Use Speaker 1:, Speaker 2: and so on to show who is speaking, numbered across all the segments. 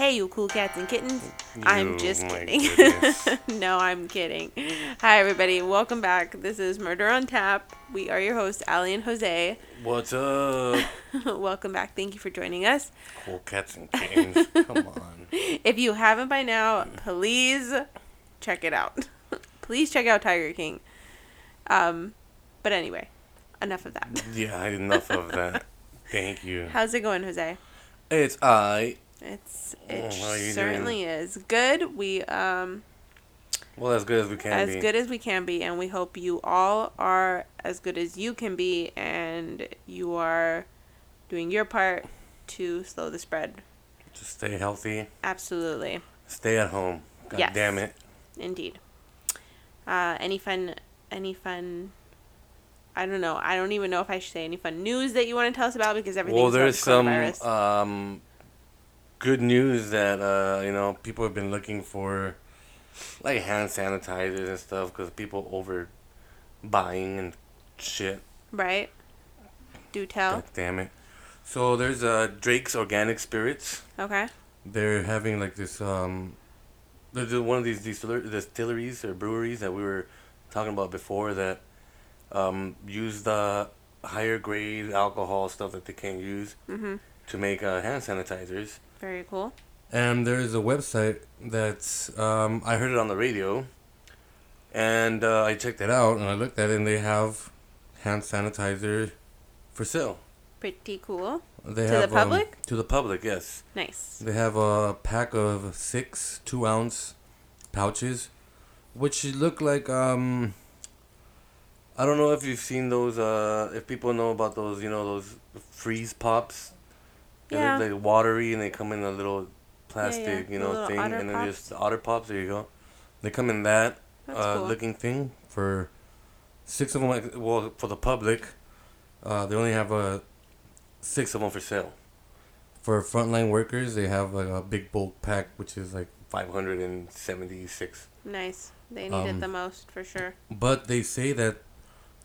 Speaker 1: Hey, you cool cats and kittens. I'm just kidding. no, I'm kidding. Hi, everybody. Welcome back. This is Murder on Tap. We are your hosts, Ali and Jose.
Speaker 2: What's up?
Speaker 1: Welcome back. Thank you for joining us.
Speaker 2: Cool cats and kittens. Come on.
Speaker 1: If you haven't by now, please check it out. please check out Tiger King. Um, but anyway, enough of that.
Speaker 2: Yeah, enough of that. Thank you.
Speaker 1: How's it going, Jose?
Speaker 2: It's I.
Speaker 1: It's
Speaker 2: Oh,
Speaker 1: it
Speaker 2: you
Speaker 1: certainly is good. We um
Speaker 2: Well, as good as we can
Speaker 1: as
Speaker 2: be.
Speaker 1: good as we can be, and we hope you all are as good as you can be, and you are doing your part to slow the spread.
Speaker 2: Just stay healthy.
Speaker 1: Absolutely,
Speaker 2: Stay at home. God
Speaker 1: Yes.
Speaker 2: damn it.
Speaker 1: indeed. Uh, any fun? Any fun? I don't know. I don't even know if I should say any fun news that you want to tell us about because everything's
Speaker 2: Well, there's some um, good news that uh, you know people have been looking for, like hand sanitizers and stuff, because people over buying and shit.
Speaker 1: right? Do tell.
Speaker 2: God damn it. So there's uh, Drake's Organic Spirits.
Speaker 1: Okay.
Speaker 2: They're having like this um, there's one of these distiller- distilleries or breweries that we were talking about before that um, use the higher grade alcohol stuff that they can't use
Speaker 1: Mhm.
Speaker 2: to make uh, hand sanitizers.
Speaker 1: Very cool.
Speaker 2: And there's a website that's um, I heard it on the radio, and uh, I checked it out and I looked at it and they have hand sanitizer for sale.
Speaker 1: Pretty cool.
Speaker 2: They
Speaker 1: To the
Speaker 2: have, um,
Speaker 1: public?
Speaker 2: to the public, yes.
Speaker 1: Nice.
Speaker 2: They have a pack of six two ounce pouches, which look like um. I don't know if you've seen those. Uh, if people know about those, you know those freeze pops. They
Speaker 1: Yeah.
Speaker 2: look like watery and they come in a little plastic,
Speaker 1: yeah.
Speaker 2: you know, thing, and then
Speaker 1: pops.
Speaker 2: just otter pops. There you go. They come in that uh,
Speaker 1: cool.
Speaker 2: looking thing for six of them. Like, well, for the public, uh, they only have uh, six of them for sale. For frontline workers, they have like a big bulk pack, which is like five hundred and seventy six.
Speaker 1: Nice. They need it
Speaker 2: Um,
Speaker 1: the most for sure.
Speaker 2: But they say that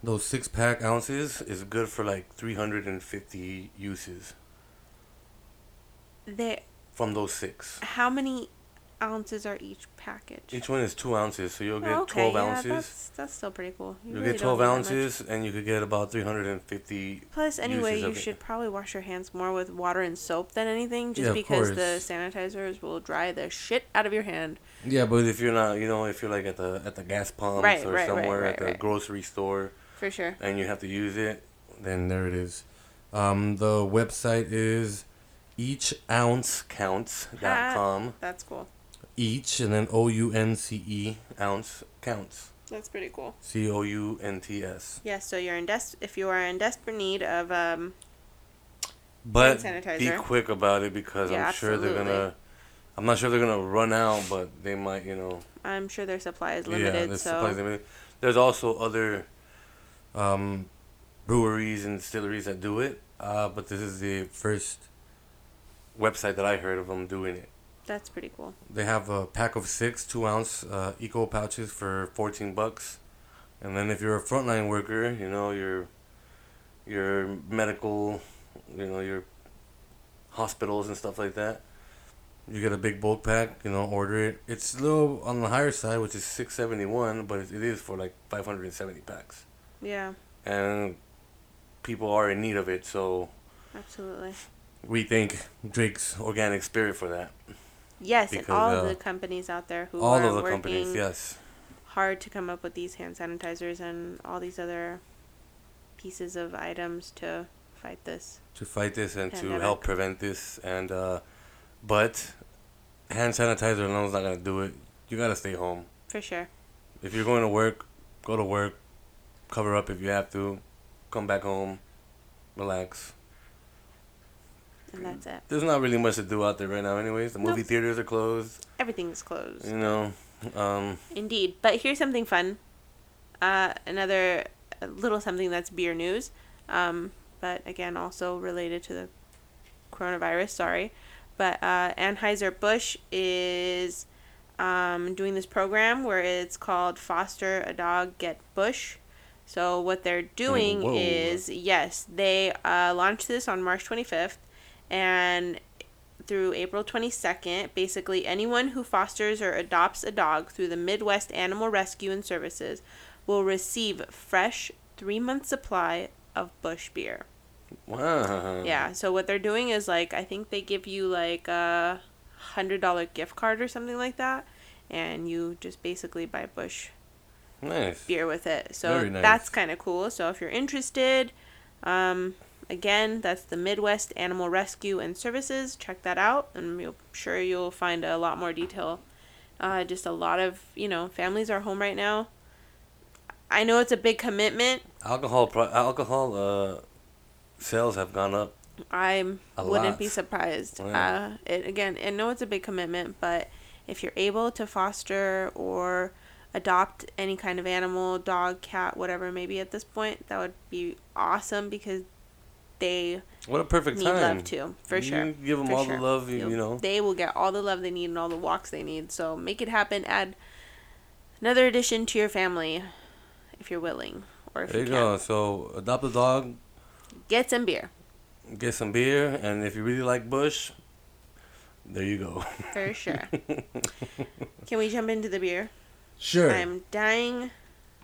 Speaker 2: those six pack ounces is good for like three hundred and fifty uses
Speaker 1: They
Speaker 2: from those six.
Speaker 1: how many ounces are each package?
Speaker 2: Each one is two ounces, so you'll get
Speaker 1: Oh, okay,
Speaker 2: twelve
Speaker 1: yeah,
Speaker 2: ounces.
Speaker 1: That's, that's still pretty cool. You
Speaker 2: You'll
Speaker 1: really
Speaker 2: get twelve
Speaker 1: need that much.
Speaker 2: ounces, and you could get about three hundred and fifty
Speaker 1: Plus, anyway, you
Speaker 2: of it.
Speaker 1: should probably wash your hands more with water and soap than anything, just
Speaker 2: Yeah,
Speaker 1: because the sanitizers will dry the shit out of your hand.
Speaker 2: Yeah, but if you're not, you know, if you're like at the at the gas pumps
Speaker 1: Right,
Speaker 2: or
Speaker 1: right,
Speaker 2: somewhere
Speaker 1: right,
Speaker 2: at the grocery store,
Speaker 1: For sure.
Speaker 2: and you have to use it, then there it is. Um, the website is eachouncecounts.com.
Speaker 1: That's cool.
Speaker 2: Each and then O U N C E ounce counts.
Speaker 1: That's pretty cool.
Speaker 2: C O U N T S.
Speaker 1: Yeah, so you're in des- if you are in desperate need of um
Speaker 2: But
Speaker 1: Hand sanitizer.
Speaker 2: be quick about it because
Speaker 1: Yeah,
Speaker 2: I'm sure they're gonna. I'm not sure they're gonna run out, but they might, you know.
Speaker 1: I'm sure their supply is
Speaker 2: Yeah,
Speaker 1: limited,
Speaker 2: the
Speaker 1: so
Speaker 2: supply's limited. There's also other um, breweries and distilleries that do it, uh, but this is the first website that I heard of them doing it.
Speaker 1: that's pretty cool.
Speaker 2: They have a pack of six two ounce uh, eco pouches for fourteen bucks, and then if you're a frontline worker, you know your your medical, you know your hospitals and stuff like that. You get a big bulk pack, you know, order it. It's a little on the higher side, which is six seventy one, but it it is for like five hundred and seventy packs,
Speaker 1: Yeah,
Speaker 2: and people are in need of it. So
Speaker 1: absolutely.
Speaker 2: We thank Drake's Organic Spirit for that.
Speaker 1: Yes, and
Speaker 2: Because,
Speaker 1: all
Speaker 2: uh,
Speaker 1: of the companies out there who
Speaker 2: All
Speaker 1: are
Speaker 2: of the
Speaker 1: working
Speaker 2: companies, yes.
Speaker 1: hard to come up with these hand sanitizers and all these other pieces of items to fight this.
Speaker 2: to fight this and to help prevent this and uh but hand sanitizer alone is not gonna do it you gotta stay home
Speaker 1: For sure.
Speaker 2: if you're going to work go to work cover up if you have to come back home relax
Speaker 1: And that's it.
Speaker 2: there's not really much to do out there right now anyways the movie
Speaker 1: Nope.
Speaker 2: theaters are closed
Speaker 1: Everything's closed.
Speaker 2: you know um
Speaker 1: Indeed. But here's something fun. Uh, another uh, little something that's beer news. Um, but again, also related to the coronavirus. Sorry. But uh, Anheuser-Busch is um, doing this program where it's called Foster a Dog, Get Busch. So what they're doing
Speaker 2: Whoa.
Speaker 1: is, yes, they uh, launched this on March 25th. And through April 22nd. Basically, anyone who fosters or adopts a dog through the Midwest Animal Rescue and Services will receive fresh three month supply of Busch beer.
Speaker 2: Wow.
Speaker 1: Yeah, so what they're doing is like I think they give you like a hundred dollar gift card or something like that, and you just basically buy Busch
Speaker 2: Nice.
Speaker 1: beer with it. So
Speaker 2: nice.
Speaker 1: that's kind of cool. So if you're interested, um, again, that's the Midwest Animal Rescue and Services. Check that out, and I'm sure you'll find a lot more detail. Uh, just a lot of you know families are home right now. I know it's a big commitment.
Speaker 2: Alcohol pro- alcohol uh, sales have gone up.
Speaker 1: I wouldn't
Speaker 2: lot.
Speaker 1: be surprised.
Speaker 2: Yeah.
Speaker 1: Uh, it again, I know it's a big commitment, but if you're able to foster or adopt any kind of animal, dog, cat, whatever, maybe at this point, that would be awesome because they
Speaker 2: What a perfect
Speaker 1: need
Speaker 2: time.
Speaker 1: love too, for
Speaker 2: You
Speaker 1: sure.
Speaker 2: Give them
Speaker 1: for
Speaker 2: all
Speaker 1: sure.
Speaker 2: the love, you,
Speaker 1: You'll-
Speaker 2: know.
Speaker 1: They will get all the love they need and all the walks they need. So make it happen. Add another addition to your family, if you're willing, or if
Speaker 2: There
Speaker 1: you
Speaker 2: you
Speaker 1: can.
Speaker 2: go. So adopt a dog,
Speaker 1: Get some beer
Speaker 2: get some beer, and if you really like Busch, there you go.
Speaker 1: for sure. can we jump into the beer?
Speaker 2: Sure.
Speaker 1: I'm dying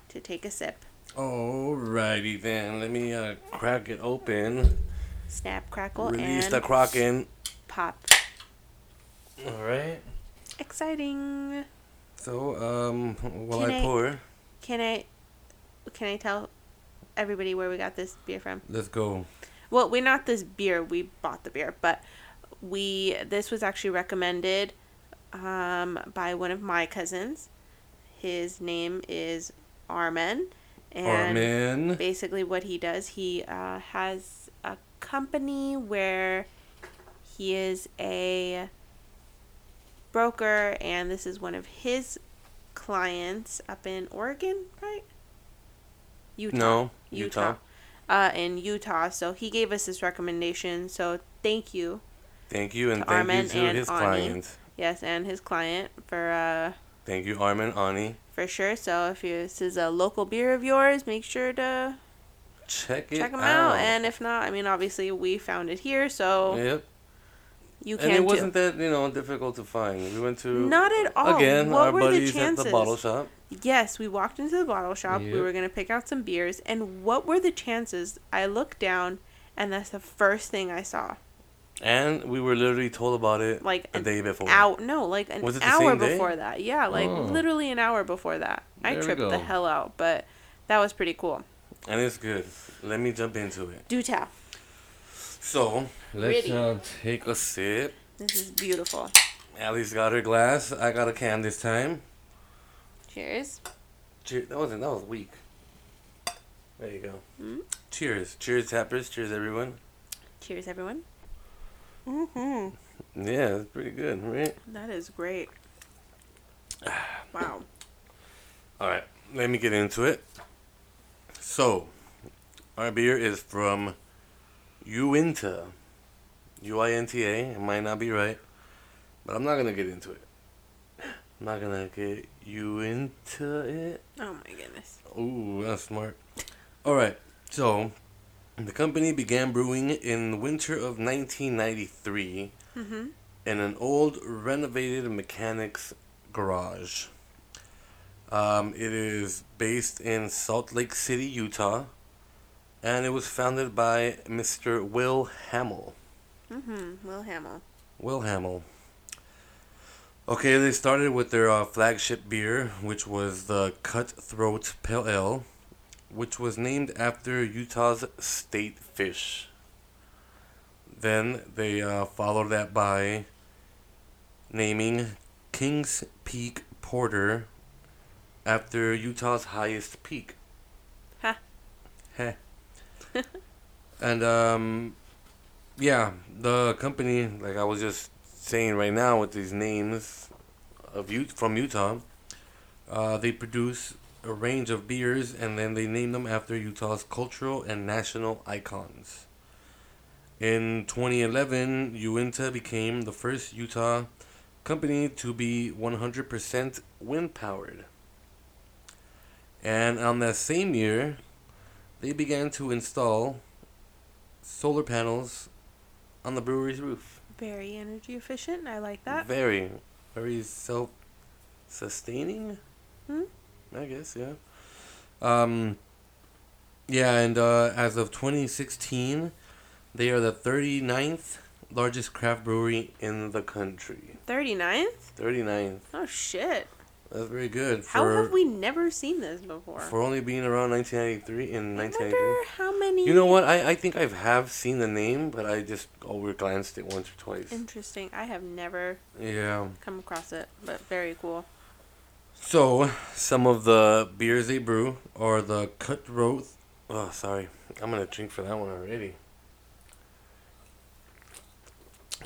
Speaker 1: to take a sip.
Speaker 2: Alrighty then. Let me uh, crack it open.
Speaker 1: Snap, crackle,
Speaker 2: Release the Kraken.
Speaker 1: pop.
Speaker 2: All right.
Speaker 1: Exciting.
Speaker 2: So, um, while
Speaker 1: Can
Speaker 2: I
Speaker 1: I-
Speaker 2: pour,
Speaker 1: Can I? Can I tell everybody where we got this beer from?
Speaker 2: let's go.
Speaker 1: Well, we're not this beer. We bought the beer, but we this was actually recommended um, by one of my cousins. His name is Armen, and basically what he does, he uh, has a company where he is a broker, and this is one of his clients up in Oregon, right? Utah.
Speaker 2: No, Utah.
Speaker 1: Uh, in Utah. So he gave us this recommendation. So thank you,
Speaker 2: Thank you, and thank
Speaker 1: Armin
Speaker 2: you to
Speaker 1: and
Speaker 2: his
Speaker 1: Ani.
Speaker 2: client.
Speaker 1: yes, and his client for uh
Speaker 2: Thank you, Armin, Ani.
Speaker 1: For sure. So if you, this is a local beer of yours, make sure to
Speaker 2: Check it
Speaker 1: check them
Speaker 2: out.
Speaker 1: out. And if not, I mean, obviously we found it here, so
Speaker 2: yep.
Speaker 1: you
Speaker 2: And
Speaker 1: can
Speaker 2: it wasn't
Speaker 1: too.
Speaker 2: that you know difficult to find. We went to
Speaker 1: Not at all.
Speaker 2: again
Speaker 1: what
Speaker 2: our
Speaker 1: were
Speaker 2: buddies
Speaker 1: the
Speaker 2: at
Speaker 1: chances?
Speaker 2: the bottle shop.
Speaker 1: Yes, we walked into the bottle shop. We were gonna pick out some beers, and what were the chances? I looked down, and that's the first thing I saw.
Speaker 2: And we were literally told about it
Speaker 1: Like
Speaker 2: the
Speaker 1: an
Speaker 2: day before.
Speaker 1: Out, no, like an
Speaker 2: Was it
Speaker 1: hour before that. Yeah, like
Speaker 2: Oh.
Speaker 1: literally an hour before that. I
Speaker 2: There we
Speaker 1: tripped the hell out, but that was pretty cool.
Speaker 2: And it's good. Let me jump into it.
Speaker 1: Do tell.
Speaker 2: So let's uh, take a sip.
Speaker 1: This is beautiful.
Speaker 2: Allie's got her glass. I got a can this time.
Speaker 1: Cheers.
Speaker 2: Cheers. That wasn't. That was weak. There you go.
Speaker 1: Mm.
Speaker 2: Cheers. Cheers, tappers. Cheers, everyone.
Speaker 1: Cheers, everyone. Mm-hmm.
Speaker 2: Yeah, it's pretty good, right?
Speaker 1: That is great. Wow.
Speaker 2: All right, let me get into it. So, our beer is from Uinta. U I N T A. It might not be right, but I'm not gonna get into it. I'm not gonna get you into it.
Speaker 1: Oh my goodness.
Speaker 2: Ooh, that's smart. All right, so the company began brewing in the winter of 1993
Speaker 1: Mm-hmm.
Speaker 2: in an old renovated mechanics garage. Um, it is based in Salt Lake City, Utah, and it was founded by Mr. Will Hamill.
Speaker 1: Mm-hmm. Will Hamill.
Speaker 2: Will Hamill. Okay, they started with their uh, flagship beer, which was the Cutthroat Pale Ale, which was named after Utah's state fish. Then they uh, followed that by naming Kings Peak Porter after Utah's highest peak.
Speaker 1: Ha.
Speaker 2: Heh. and um, yeah, the company, like I was just saying right now, with these names of Ut- from Utah, uh, they produce a range of beers, and then they named them after Utah's cultural and national icons. In 2011, Uinta became the first Utah company to be 100% wind powered. And on that same year, they began to install solar panels on the brewery's roof.
Speaker 1: Very energy efficient. I like that.
Speaker 2: Very, very self sustaining.
Speaker 1: Hmm?
Speaker 2: I guess, yeah. Um, yeah, and uh, as of 2016, they are the 39th largest craft brewery in the country.
Speaker 1: 39th?
Speaker 2: 39th.
Speaker 1: Oh shit.
Speaker 2: That's very good.
Speaker 1: How have we never seen this before?
Speaker 2: For only being around 1993 in
Speaker 1: I
Speaker 2: 1993.
Speaker 1: wonder how many.
Speaker 2: You know what? I, I think I have seen the name, but I just over glanced it once or twice.
Speaker 1: Interesting. I have never
Speaker 2: Yeah.
Speaker 1: come across it, but very cool.
Speaker 2: So, some of the beers they brew are the Cutthroat. Oh, sorry. I'm going to drink for that one already.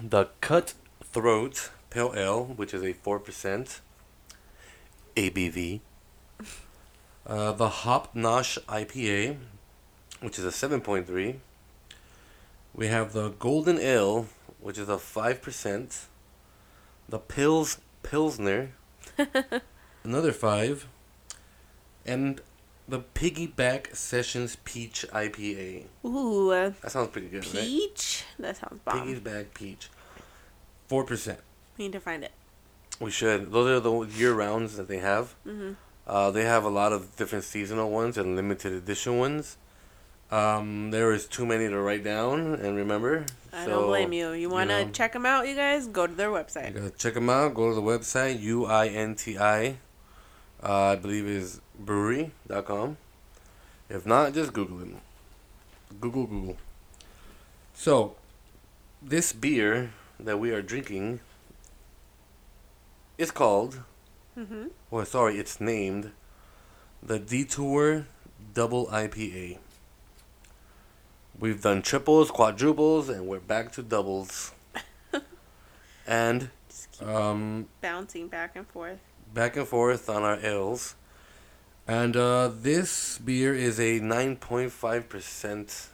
Speaker 2: The Cutthroat Pale Ale, which is a 4% ABV. Uh, the Hop Nosh IPA, which is a 7.3. We have the Golden Ale, which is a 5%. The Pils Pilsner, another 5. And the Piggyback Sessions Peach IPA.
Speaker 1: Ooh,
Speaker 2: That sounds pretty good, right?
Speaker 1: peach. That sounds bomb.
Speaker 2: Piggyback Peach. 4%.
Speaker 1: We need to find it.
Speaker 2: We should. Those are the year rounds that they have.
Speaker 1: hmm
Speaker 2: Uh, they have a lot of different seasonal ones and limited edition ones. Um, there is too many to write down and remember.
Speaker 1: I
Speaker 2: so,
Speaker 1: don't blame you. You want to
Speaker 2: know.
Speaker 1: check them out, you guys? Go to their
Speaker 2: You
Speaker 1: website.
Speaker 2: gotta check them out. Go to the website U I N T I. Uh, I believe is brewery.com. If not, just Google it. Google Google. So, this beer that we are drinking is called
Speaker 1: hmm
Speaker 2: Well, sorry, it's named the Detour Double IPA. We've done triples, quadruples, and we're back to doubles. and um,
Speaker 1: bouncing back and forth.
Speaker 2: Back and forth on our ales. And uh, this beer is a 9.5%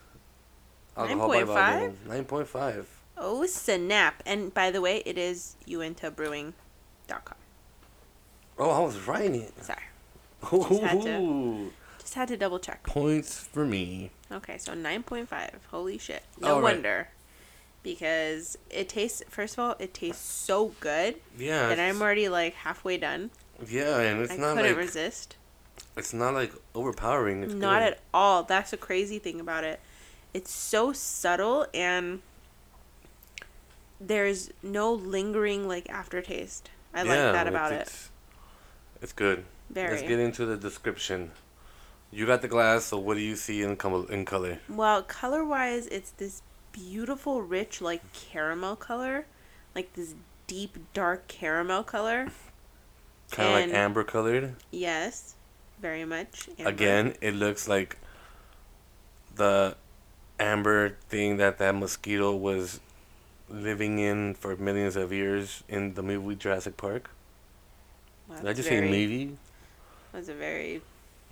Speaker 2: alcohol by
Speaker 1: 9.5?
Speaker 2: volume. 9.5.
Speaker 1: Oh, snap. And by the way, it is uintabrewing.com.
Speaker 2: Oh, I was writing it.
Speaker 1: Sorry. Just had to- Just had to double check.
Speaker 2: Points for me.
Speaker 1: Okay, so 9.5. Holy shit. No
Speaker 2: All right.
Speaker 1: Because it tastes, first of all, it tastes so good
Speaker 2: Yeah.
Speaker 1: and I'm already like halfway done.
Speaker 2: Yeah, and it's
Speaker 1: I
Speaker 2: not
Speaker 1: couldn't
Speaker 2: like
Speaker 1: resist.
Speaker 2: it's not like overpowering. It's
Speaker 1: Not
Speaker 2: good.
Speaker 1: at all. That's the crazy thing about it. It's so subtle and there's no lingering like aftertaste. I like that about it.
Speaker 2: It's, it's good.
Speaker 1: Very.
Speaker 2: Let's get into the description. You got the glass, so what do you see in com- in color?
Speaker 1: Well, color wise, it's this beautiful, rich, like caramel color. Like this deep, dark caramel color.
Speaker 2: Kind of like amber colored.
Speaker 1: Yes, very much. amber.
Speaker 2: Again, it looks like the amber thing that that mosquito was living in for millions of years in the movie Jurassic Park.
Speaker 1: Well,
Speaker 2: Did I just
Speaker 1: very,
Speaker 2: say movie?
Speaker 1: That's a very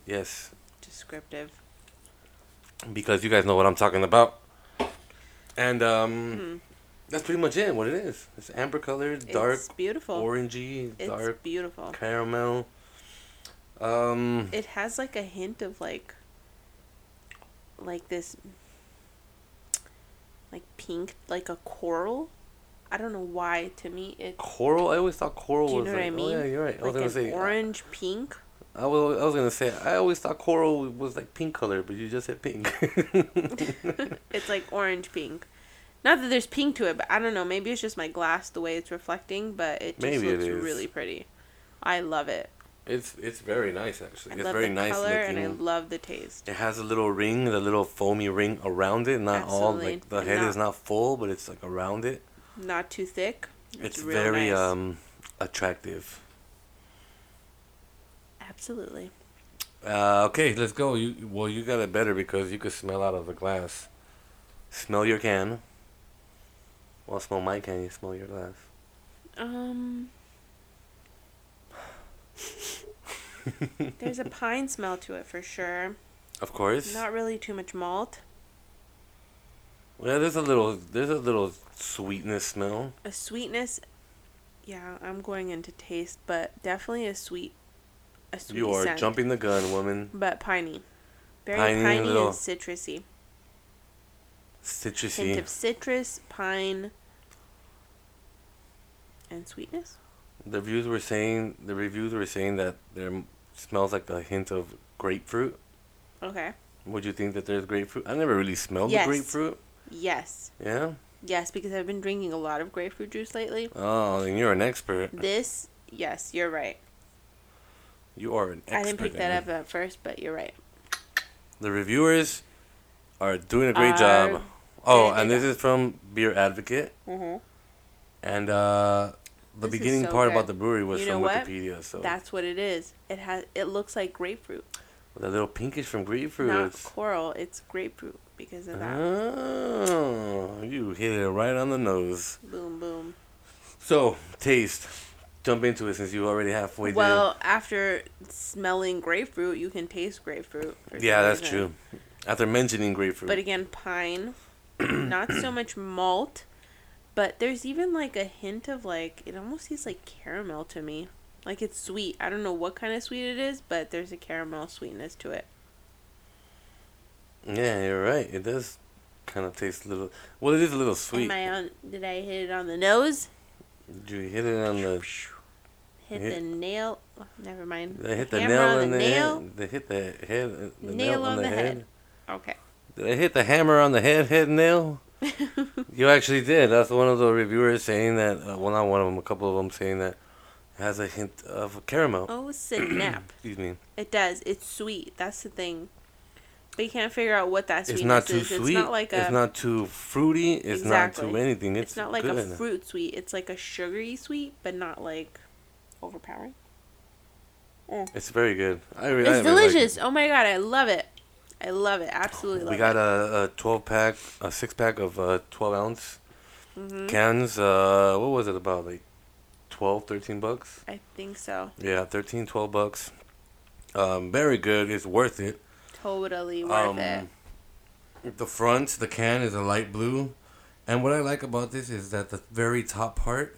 Speaker 2: Yes,
Speaker 1: descriptive.
Speaker 2: because you guys know what I'm talking about. And um,
Speaker 1: Mhm.
Speaker 2: that's pretty much it. What it is? It's amber colored, dark,
Speaker 1: It's beautiful.
Speaker 2: orangey,
Speaker 1: it's
Speaker 2: dark
Speaker 1: beautiful.
Speaker 2: caramel. Um,
Speaker 1: It has like a hint of like, like this, like pink, like a coral. I don't know why. To me, it
Speaker 2: coral. I always thought coral
Speaker 1: Do you
Speaker 2: was
Speaker 1: know
Speaker 2: like.
Speaker 1: what I mean?
Speaker 2: Oh yeah, you're right. I was
Speaker 1: like
Speaker 2: gonna
Speaker 1: an
Speaker 2: say.
Speaker 1: orange pink.
Speaker 2: I was. I was gonna say. I always thought coral was like pink color, but you just said pink.
Speaker 1: It's like orange pink. Not that there's pink to it, but I don't know. Maybe it's just my glass the way it's reflecting, but it just
Speaker 2: Maybe
Speaker 1: looks
Speaker 2: is.
Speaker 1: really pretty. I love it.
Speaker 2: it's it's very nice actually.
Speaker 1: I
Speaker 2: it's
Speaker 1: love
Speaker 2: very
Speaker 1: the
Speaker 2: nice
Speaker 1: color
Speaker 2: looking.
Speaker 1: and I love the taste.
Speaker 2: it has a little ring, the little foamy ring around it. Not all like the head
Speaker 1: Not-
Speaker 2: is not full, but it's like around it.
Speaker 1: Not too thick.
Speaker 2: It's,
Speaker 1: real
Speaker 2: very
Speaker 1: nice.
Speaker 2: um attractive.
Speaker 1: Absolutely.
Speaker 2: Uh, okay, let's go. You well, you got it better because you could smell out of the glass. Smell your can. Well, smell my can. You smell your glass.
Speaker 1: Um. There's a pine smell to it for sure.
Speaker 2: Of course.
Speaker 1: Not really too much malt.
Speaker 2: Yeah, there's a little. There's a little sweetness smell.
Speaker 1: A sweetness. Yeah, I'm going into taste, but definitely a sweet. A sweet
Speaker 2: You are
Speaker 1: scent.
Speaker 2: jumping the gun, woman.
Speaker 1: But piney. Very
Speaker 2: Piney,
Speaker 1: piney,
Speaker 2: little-
Speaker 1: and citrusy.
Speaker 2: citrusy.
Speaker 1: hint of citrus, pine, and sweetness.
Speaker 2: The reviews were saying the reviews were saying that there smells like a hint of grapefruit.
Speaker 1: Okay.
Speaker 2: Would you think that there's grapefruit? I never really smelled
Speaker 1: Yes.
Speaker 2: the grapefruit.
Speaker 1: Yes.
Speaker 2: Yeah.
Speaker 1: Yes, because I've been drinking a lot of grapefruit juice lately.
Speaker 2: Oh, then you're an expert.
Speaker 1: This, yes, you're right.
Speaker 2: You are an expert.
Speaker 1: I didn't pick that up at first, but you're right.
Speaker 2: The reviewers are doing a great
Speaker 1: Are
Speaker 2: job. Oh, and this is from Beer Advocate,
Speaker 1: Mm-hmm.
Speaker 2: and uh, the
Speaker 1: This
Speaker 2: beginning
Speaker 1: so
Speaker 2: part
Speaker 1: good.
Speaker 2: about the brewery was
Speaker 1: You
Speaker 2: from
Speaker 1: know what?
Speaker 2: Wikipedia. So
Speaker 1: That's what it is. It has. It looks like grapefruit,
Speaker 2: the little pinkish from grapefruit.
Speaker 1: not coral. It's grapefruit because of that.
Speaker 2: Oh, you hit it right on the nose.
Speaker 1: Boom, boom.
Speaker 2: So, taste. Jump into it since you already halfway
Speaker 1: Well, after smelling grapefruit, you can taste grapefruit.
Speaker 2: Yeah, that's
Speaker 1: reason.
Speaker 2: true. After mentioning grapefruit.
Speaker 1: But again, pine, not so much malt, but there's even like a hint of like it almost tastes like caramel to me. Like it's sweet. I don't know what kind of sweet it is, but there's a caramel sweetness to it.
Speaker 2: yeah, you're right. It does kind of taste a little. Well, it is a little sweet.
Speaker 1: Am I on? Did I hit it on the nose?
Speaker 2: Did you hit it on the.
Speaker 1: Hit
Speaker 2: Hit-
Speaker 1: the nail. oh, never mind.
Speaker 2: They hit the
Speaker 1: Hammer
Speaker 2: nail
Speaker 1: on
Speaker 2: on
Speaker 1: the
Speaker 2: the
Speaker 1: nail?
Speaker 2: head. They hit the head. The
Speaker 1: Nail on the head. Okay.
Speaker 2: Did I hit the hammer on the head? Head nail. You actually did. That's one of the reviewers saying that. Uh, well, not one of them. A couple of them saying that it has a hint of caramel.
Speaker 1: oh snap!
Speaker 2: Excuse me.
Speaker 1: It does. It's sweet. That's the thing. You can't figure out what that sweetness
Speaker 2: It's not too
Speaker 1: is.
Speaker 2: sweet.
Speaker 1: It's not like a.
Speaker 2: it's not too fruity. It's not too
Speaker 1: Exactly.
Speaker 2: anything. It's,
Speaker 1: it's not like a fruit sweet. It's like a sugary sweet, but not like overpowering.
Speaker 2: It's very good. I really.
Speaker 1: It's
Speaker 2: I really like
Speaker 1: delicious. Oh my god, I love it. I love it. Absolutely love
Speaker 2: We got
Speaker 1: it.
Speaker 2: a, a twelve pack, a six pack of uh, twelve ounce
Speaker 1: hmm
Speaker 2: cans. Uh, what was it about? Like 12, 13 bucks.
Speaker 1: I think so.
Speaker 2: Yeah, 13, 12 bucks. Um, very good. It's worth it.
Speaker 1: Totally worth
Speaker 2: Um,
Speaker 1: it.
Speaker 2: The front, the can is a light blue, and what I like about this is that the very top part,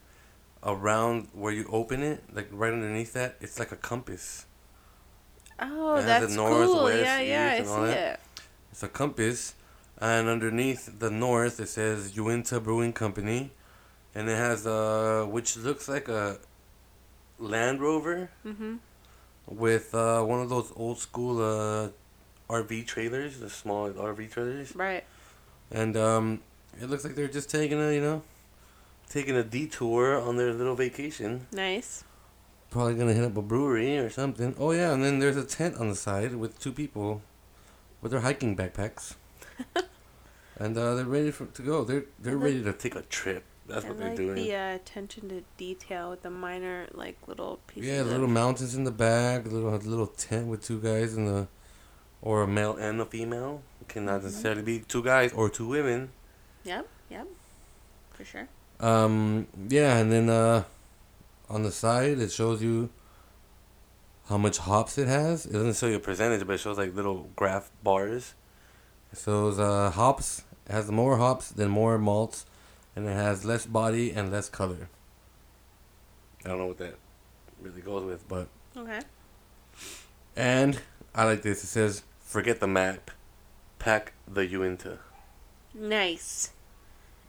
Speaker 2: around where you open it, like right underneath that, it's like a compass.
Speaker 1: Oh,
Speaker 2: it
Speaker 1: that's
Speaker 2: north,
Speaker 1: cool.
Speaker 2: west,
Speaker 1: Yeah, yeah, I
Speaker 2: east, and all
Speaker 1: see it.
Speaker 2: It's a compass, and underneath the north it says Uinta Brewing Company, and it has a which looks like a Land Rover
Speaker 1: Mhm.
Speaker 2: with uh one of those old school uh RV trailers, the small RV trailers.
Speaker 1: Right.
Speaker 2: And um, it looks like they're just taking a, you know, taking a detour on their little vacation.
Speaker 1: Nice.
Speaker 2: Probably gonna hit up a brewery or something. Oh yeah, and then there's a tent on the side with two people, with their hiking backpacks. and uh, they're ready for to go. They're they're
Speaker 1: like-
Speaker 2: ready to take a trip. That's what they're
Speaker 1: like
Speaker 2: doing.
Speaker 1: the uh, attention to detail with the minor, like little pieces.
Speaker 2: yeah, little mountains in the back, little little tent with two guys in the, or a male and a female. It cannot
Speaker 1: Mhm.
Speaker 2: necessarily be two guys or two women.
Speaker 1: Yep. Yep. For sure.
Speaker 2: Um, yeah, and then uh, on the side it shows you how much hops it has. It doesn't show you a percentage, but it shows like little graph bars. It shows uh, hops. It has more hops than more malts, and it has less body and less color. I don't know what that really goes with, but
Speaker 1: Okay.
Speaker 2: and I like this. It says, "Forget the map, pack the Uinta."
Speaker 1: Nice.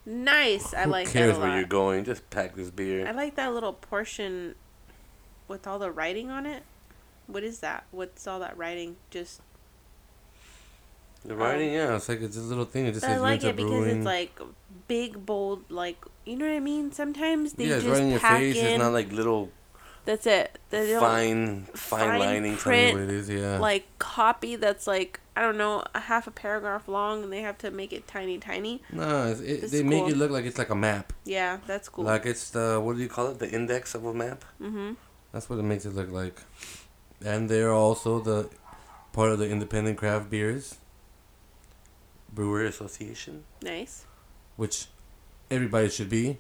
Speaker 1: Nice. I
Speaker 2: Who
Speaker 1: like
Speaker 2: cares
Speaker 1: that a
Speaker 2: where you're going? Just pack this beer.
Speaker 1: I like that little portion with all the writing on it. What is that? What's all that writing? Just
Speaker 2: The writing, um, yeah, it's like it's a little thing. It just
Speaker 1: but I like it because
Speaker 2: Brewing.
Speaker 1: it's like big, bold, like you know what I mean. Sometimes they
Speaker 2: yeah, it's
Speaker 1: just
Speaker 2: right in your
Speaker 1: pack
Speaker 2: face.
Speaker 1: in.
Speaker 2: It's not like little
Speaker 1: that's it. They don't
Speaker 2: fine, fine,
Speaker 1: fine
Speaker 2: lining
Speaker 1: print,
Speaker 2: what it is. Yeah.
Speaker 1: like copy that's like I don't know a half a paragraph long, and they have to make it tiny, tiny.
Speaker 2: no, it's, it, they make
Speaker 1: cool.
Speaker 2: it look like it's like a map.
Speaker 1: Yeah, that's cool.
Speaker 2: Like it's the what do you call it? The index of a map.
Speaker 1: mhm.
Speaker 2: That's what it makes it look like. And they're also the part of the Independent Craft Beers Brewer Association,
Speaker 1: Nice.
Speaker 2: which everybody should be.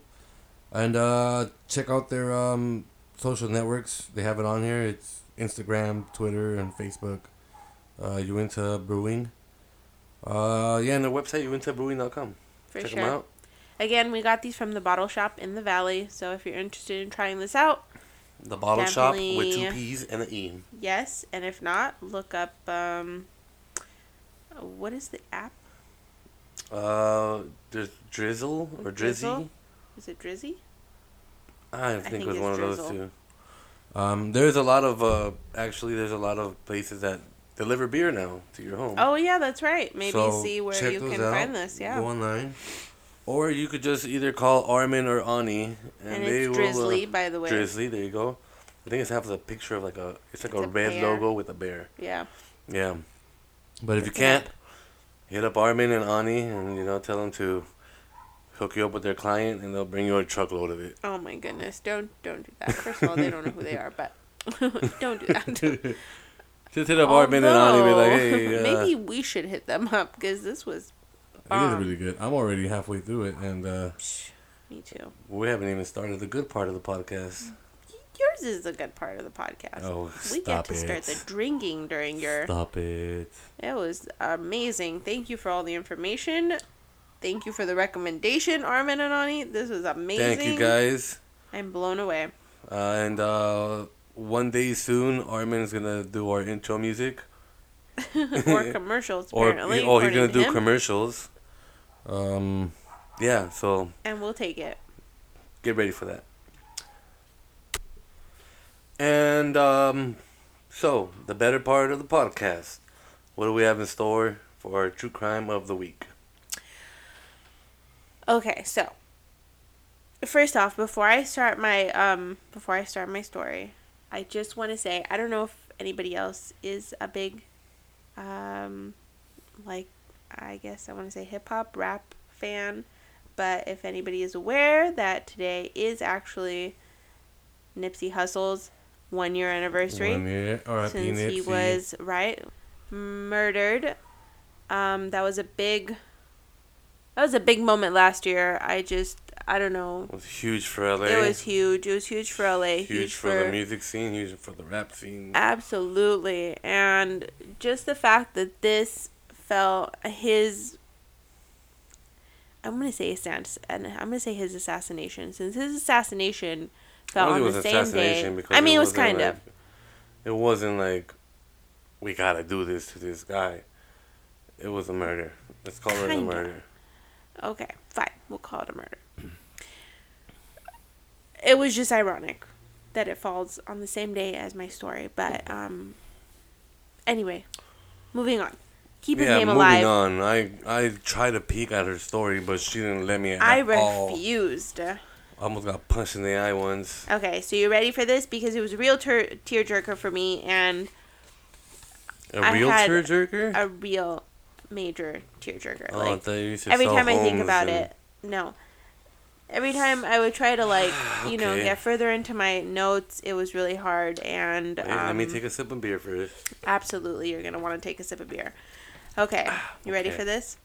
Speaker 2: And uh, check out their um, social networks. They have it on here. It's Instagram, Twitter, and Facebook. Uh, Uinta Brewing. Uh, yeah, and their website, uintabrewing.com.
Speaker 1: For
Speaker 2: Check
Speaker 1: sure.
Speaker 2: them out.
Speaker 1: Again, we got these from the bottle shop in the valley. So if you're interested in trying this out,
Speaker 2: The bottle shop with two P's and an E.
Speaker 1: yes. And if not, look up um, what is the app?
Speaker 2: Uh, there's Drizzle or Drizzy.
Speaker 1: Is it Drizzy?
Speaker 2: I think,
Speaker 1: think
Speaker 2: it was
Speaker 1: it's
Speaker 2: one of those
Speaker 1: Drizzle.
Speaker 2: two. Um, there's a lot of uh, actually, there's a lot of places that deliver beer now to your home.
Speaker 1: Oh yeah, that's right. Maybe
Speaker 2: So,
Speaker 1: see where you can
Speaker 2: out.
Speaker 1: find this. Yeah.
Speaker 2: Go online. Or you could just either call Armin or Ani, and,
Speaker 1: and
Speaker 2: they
Speaker 1: it's
Speaker 2: will.
Speaker 1: Drizzly,
Speaker 2: uh,
Speaker 1: by the way.
Speaker 2: Drizzly, there you go. I think it has a picture of like a, it's like
Speaker 1: It's
Speaker 2: a,
Speaker 1: a
Speaker 2: red
Speaker 1: bear.
Speaker 2: logo with a bear.
Speaker 1: Yeah.
Speaker 2: Yeah. But if you can't, hit up Armin and Ani, and you know, tell them to hook you up with their client, and they'll bring you a truckload of it.
Speaker 1: Oh my goodness! Don't don't do that. First of all, they don't know who they are, but don't do that.
Speaker 2: Just hit up Armin and Ani, be like, hey, uh,
Speaker 1: maybe we should hit them up because this was.
Speaker 2: It is
Speaker 1: bomb.
Speaker 2: really good. I'm already halfway through it, and uh,
Speaker 1: Me too.
Speaker 2: we haven't even started the good part of the podcast.
Speaker 1: Yours is the good part of the podcast.
Speaker 2: Oh,
Speaker 1: we get to start
Speaker 2: it.
Speaker 1: the drinking during your.
Speaker 2: Stop it.
Speaker 1: It was amazing. Thank you for all the information. Thank you for the recommendation, Armin and Ani. This was amazing.
Speaker 2: Thank you, guys.
Speaker 1: I'm blown away.
Speaker 2: Uh, and uh, one day soon, Armin is gonna do our intro music.
Speaker 1: or commercials,
Speaker 2: Or
Speaker 1: apparently.
Speaker 2: oh, he's gonna
Speaker 1: to
Speaker 2: do
Speaker 1: him.
Speaker 2: commercials. Um, yeah. So
Speaker 1: and we'll take it.
Speaker 2: get ready for that. And um, so the better part of the podcast. What do we have in store for our true crime of the week?
Speaker 1: Okay, so first off, before I start my um before I start my story, I just want to say I don't know if anybody else is a big um like I guess I want to say hip hop rap fan, but if anybody is aware that today is actually Nipsey Hussle's one year anniversary
Speaker 2: One year,
Speaker 1: since he was right murdered. Um, that was a big. That was a big moment last year. I just I don't know.
Speaker 2: It was huge for LA.
Speaker 1: It was huge. It was huge for LA.
Speaker 2: huge, for, the music scene, huge for the rap scene.
Speaker 1: Absolutely, and just the fact that this fell his. I'm gonna say assassin, and I'm gonna say his assassination, since his assassination fell on
Speaker 2: it was
Speaker 1: the same day. I mean, it was
Speaker 2: wasn't
Speaker 1: kind
Speaker 2: like-
Speaker 1: of.
Speaker 2: It wasn't like we gotta do this to this guy. It was a murder. Let's call it a murder.
Speaker 1: Okay, fine. We'll call it a murder. It was just ironic that it falls on the same day as my story, but um anyway, moving on. Keep his
Speaker 2: yeah,
Speaker 1: name
Speaker 2: moving on. I I tried to peek at her story, but she didn't let me. At
Speaker 1: I
Speaker 2: all.
Speaker 1: refused.
Speaker 2: Almost got punched in the eye once.
Speaker 1: Okay, so you're ready for this? Because it was a real ter- tearjerker for me and
Speaker 2: a real tearjerker?
Speaker 1: a real major tearjerker.
Speaker 2: Oh,
Speaker 1: like every time I think about
Speaker 2: and-
Speaker 1: it, no. Every time I would try to like, you know, get further into my notes, it was really hard. And
Speaker 2: Wait, let me
Speaker 1: um,
Speaker 2: take a sip of beer first.
Speaker 1: absolutely, you're gonna want to take a sip of beer. Okay, you ready
Speaker 2: okay.
Speaker 1: for this?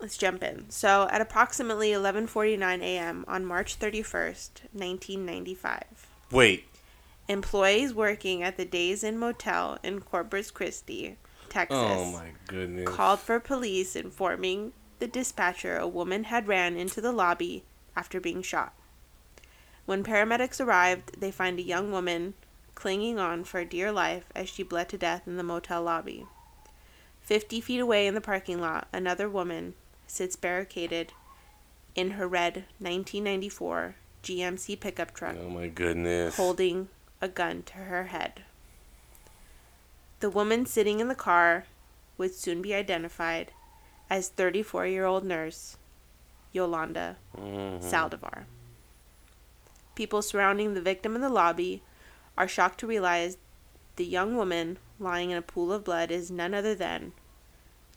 Speaker 1: Let's jump in. So, at approximately 11:49 a.m. on March 31st, 1995,
Speaker 2: Wait.
Speaker 1: employees working at the Days Inn Motel in Corpus Christi, Texas,
Speaker 2: Oh my goodness.
Speaker 1: called for police informing the dispatcher a woman had ran into the lobby after being shot. When paramedics arrived, they find a young woman clinging on for dear life as she bled to death in the motel lobby. Fifty feet away in the parking lot, another woman sits barricaded in her red 1994 GMC pickup truck
Speaker 2: Oh my goodness.
Speaker 1: holding a gun to her head. The woman sitting in the car would soon be identified as 34 year old nurse Yolanda
Speaker 2: Mhm.
Speaker 1: Saldivar. People surrounding the victim in the lobby are shocked to realize the young woman lying in a pool of blood is none other than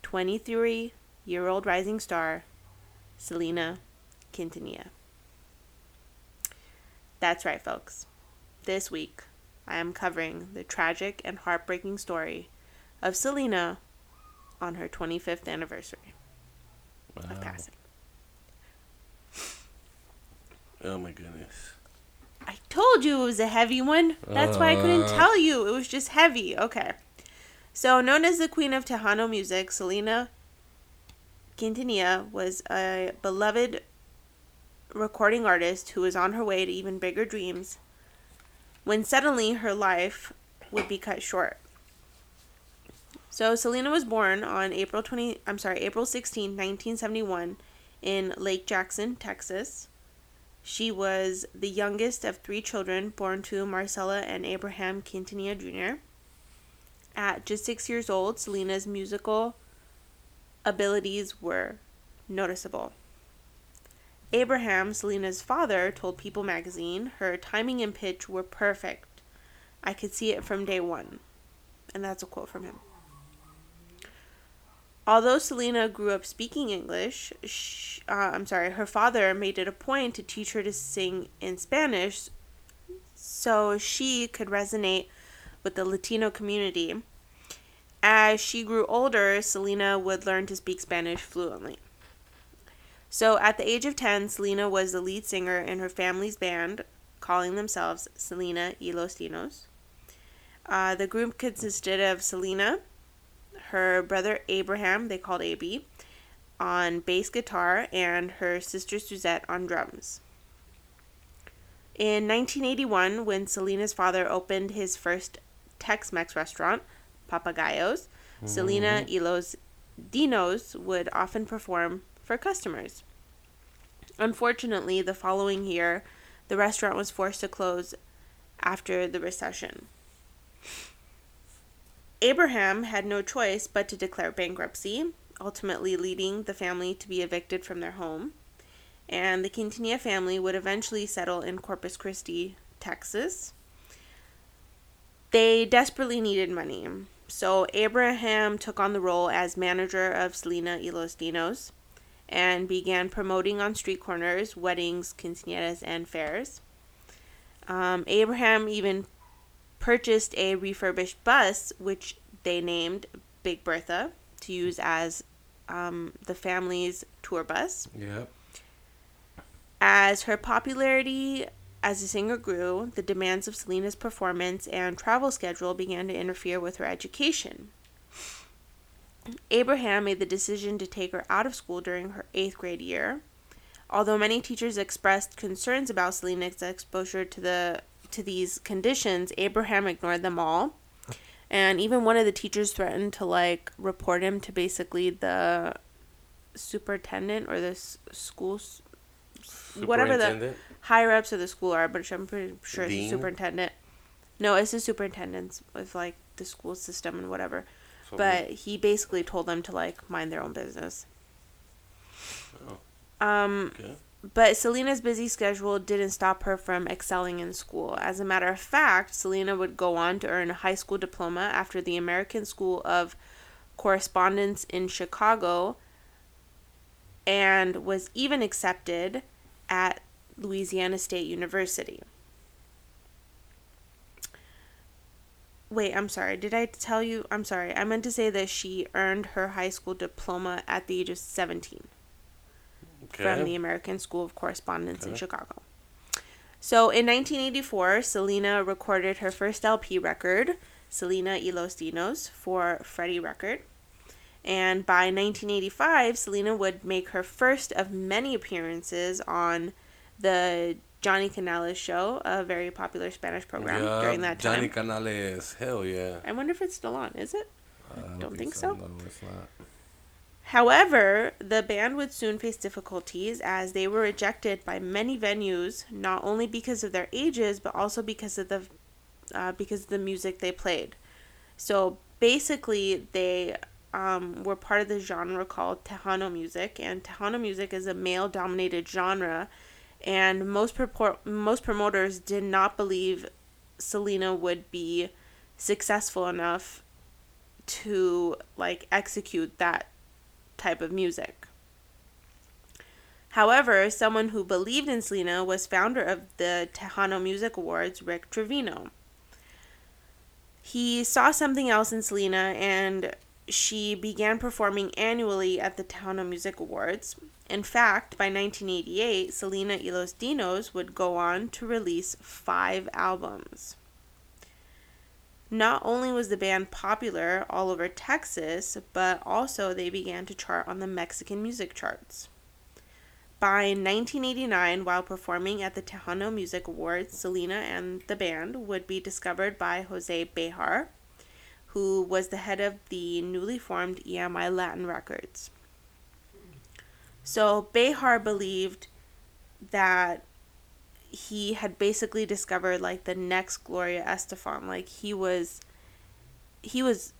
Speaker 1: 23 year old rising star Selena Quintanilla. That's right, folks. This week, I am covering the tragic and heartbreaking story of Selena on her 25th anniversary of passing.
Speaker 2: Oh my goodness.
Speaker 1: I told you it was a heavy one. That's why I couldn't
Speaker 2: Uh.
Speaker 1: tell you. It was just heavy. Okay. So, known as the Queen of Tejano music, Selena Quintanilla was a beloved recording artist who was on her way to even bigger dreams when suddenly her life would be cut short. So Selena was born on April 20 I'm sorry, April 16, 1971 in Lake Jackson, Texas. She was the youngest of three children born to Marcella and Abraham Quintanilla Jr. At just 6 years old, Selena's musical abilities were noticeable. Abraham, Selena's father, told People magazine her timing and pitch were perfect. I could see it from day one. And that's a quote from him. Although Selena grew up speaking English, she, uh, I'm sorry, her father made it a point to teach her to sing in Spanish so she could resonate with the Latino community. As she grew older, Selena would learn to speak Spanish fluently. So at the age of 10, Selena was the lead singer in her family's band, calling themselves Selena y los Dinos. Uh, the group consisted of Selena, her brother Abraham, they called AB, on bass guitar, and her sister Suzette on drums. In 1981, when Selena's father opened his first Tex Mex restaurant, Papagayos, mm-hmm. Selena y los Dinos would often perform for customers. Unfortunately, the following year, the restaurant was forced to close after the recession. Abraham had no choice but to declare bankruptcy, ultimately leading the family to be evicted from their home. And the Quintanilla family would eventually settle in Corpus Christi, Texas. They desperately needed money, so Abraham took on the role as manager of Selena y los Dinos and began promoting on street corners, weddings, quinceañeras, and fairs. Um, Abraham even purchased a refurbished bus, which they named Big Bertha, to use as um, the family's tour bus.
Speaker 2: Yep.
Speaker 1: As her popularity as a singer grew, the demands of Selena's performance and travel schedule began to interfere with her education. Abraham made the decision to take her out of school during her eighth grade year. Although many teachers expressed concerns about Selena's exposure to the to these conditions, Abraham ignored them all. And even one of the teachers threatened to like report him to basically the superintendent or the school whatever the higher ups of the school are, but I'm pretty sure it's the superintendent. No, it's the superintendents with like the school system and whatever. So but he basically told them to like mind their own business. Oh. Um, okay. But Selena's busy schedule didn't stop her from excelling in school. As a matter of fact, Selena would go on to earn a high school diploma after the American School of Correspondence in Chicago and was even accepted at Louisiana State University. Wait, I'm sorry. Did I tell you? I'm sorry. I meant to say that she earned her high school diploma at the age of 17 okay. from the American School of Correspondence okay. in Chicago. So in 1984, Selena recorded her first LP record, Selena y los Dinos, for Freddie Record. And by 1985, Selena would make her first of many appearances on the Johnny Canales show, a very popular Spanish program yeah, during that
Speaker 2: time. Johnny Canales, hell yeah.
Speaker 1: I wonder if it's still on. Is it?
Speaker 2: I don't, think, so. No, it's not.
Speaker 1: However, the band would soon face difficulties as they were rejected by many venues, not only because of their ages, but also because of the uh, because of the music they played. So basically, they um, were part of the genre called Tejano music, and Tejano music is a male-dominated genre, and most purport- most promoters did not believe Selena would be successful enough to like execute that type of music. However, someone who believed in Selena was founder of the Tejano Music Awards, Rick Trevino. He saw something else in Selena and she began performing annually at the Tejano Music Awards. In fact, by 1988, Selena y los Dinos would go on to release five albums. Not only was the band popular all over Texas, but also they began to chart on the Mexican music charts. By 1989, while performing at the Tejano Music Awards, Selena and the band would be discovered by Jose Behar, who was the head of the newly formed EMI Latin Records. So Behar believed that he had basically discovered like the next Gloria Estefan. Like he was he was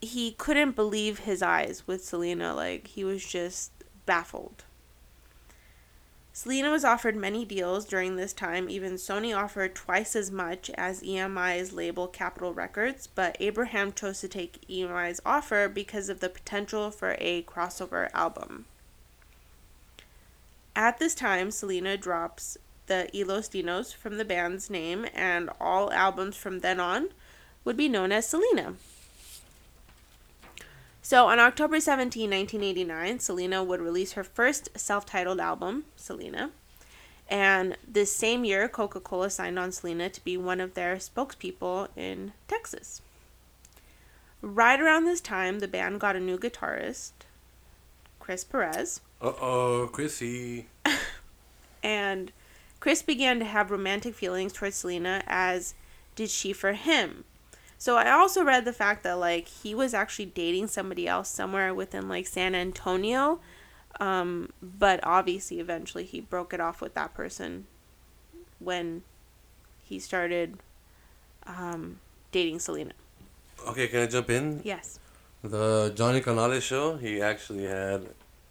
Speaker 1: he couldn't believe his eyes with Selena. Like he was just baffled. Selena was offered many deals during this time. Even Sony offered twice as much as EMI's label Capitol Records, but Abraham chose to take EMI's offer because of the potential for a crossover album. At this time, Selena drops the Y Los Dinos from the band's name, and all albums from then on would be known as Selena. So on October 17, 1989, Selena would release her first self titled album, Selena. And this same year, Coca Cola signed on Selena to be one of their spokespeople in Texas. Right around this time, the band got a new guitarist, Chris Perez.
Speaker 2: Uh oh, Chrissy.
Speaker 1: and Chris began to have romantic feelings towards Selena, as did she for him. So I also read the fact that like he was actually dating somebody else somewhere within like San Antonio. Um, but obviously eventually he broke it off with that person when he started um, dating Selena.
Speaker 2: Okay, can I jump in?
Speaker 1: Yes.
Speaker 2: The Johnny Canales show, he actually had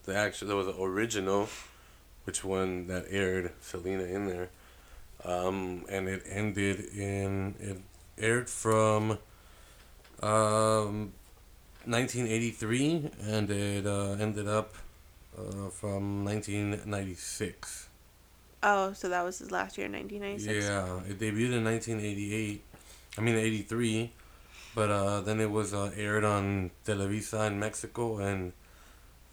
Speaker 2: the actual there was an original, which one that aired Selena in there, um, and it ended in it aired from um, 1983 and it uh, ended up uh, from 1996.
Speaker 1: Oh, so that was his last year, 1996.
Speaker 2: Yeah, it debuted in 1988. I mean 83, but uh, then it was uh, aired on Televisa in Mexico and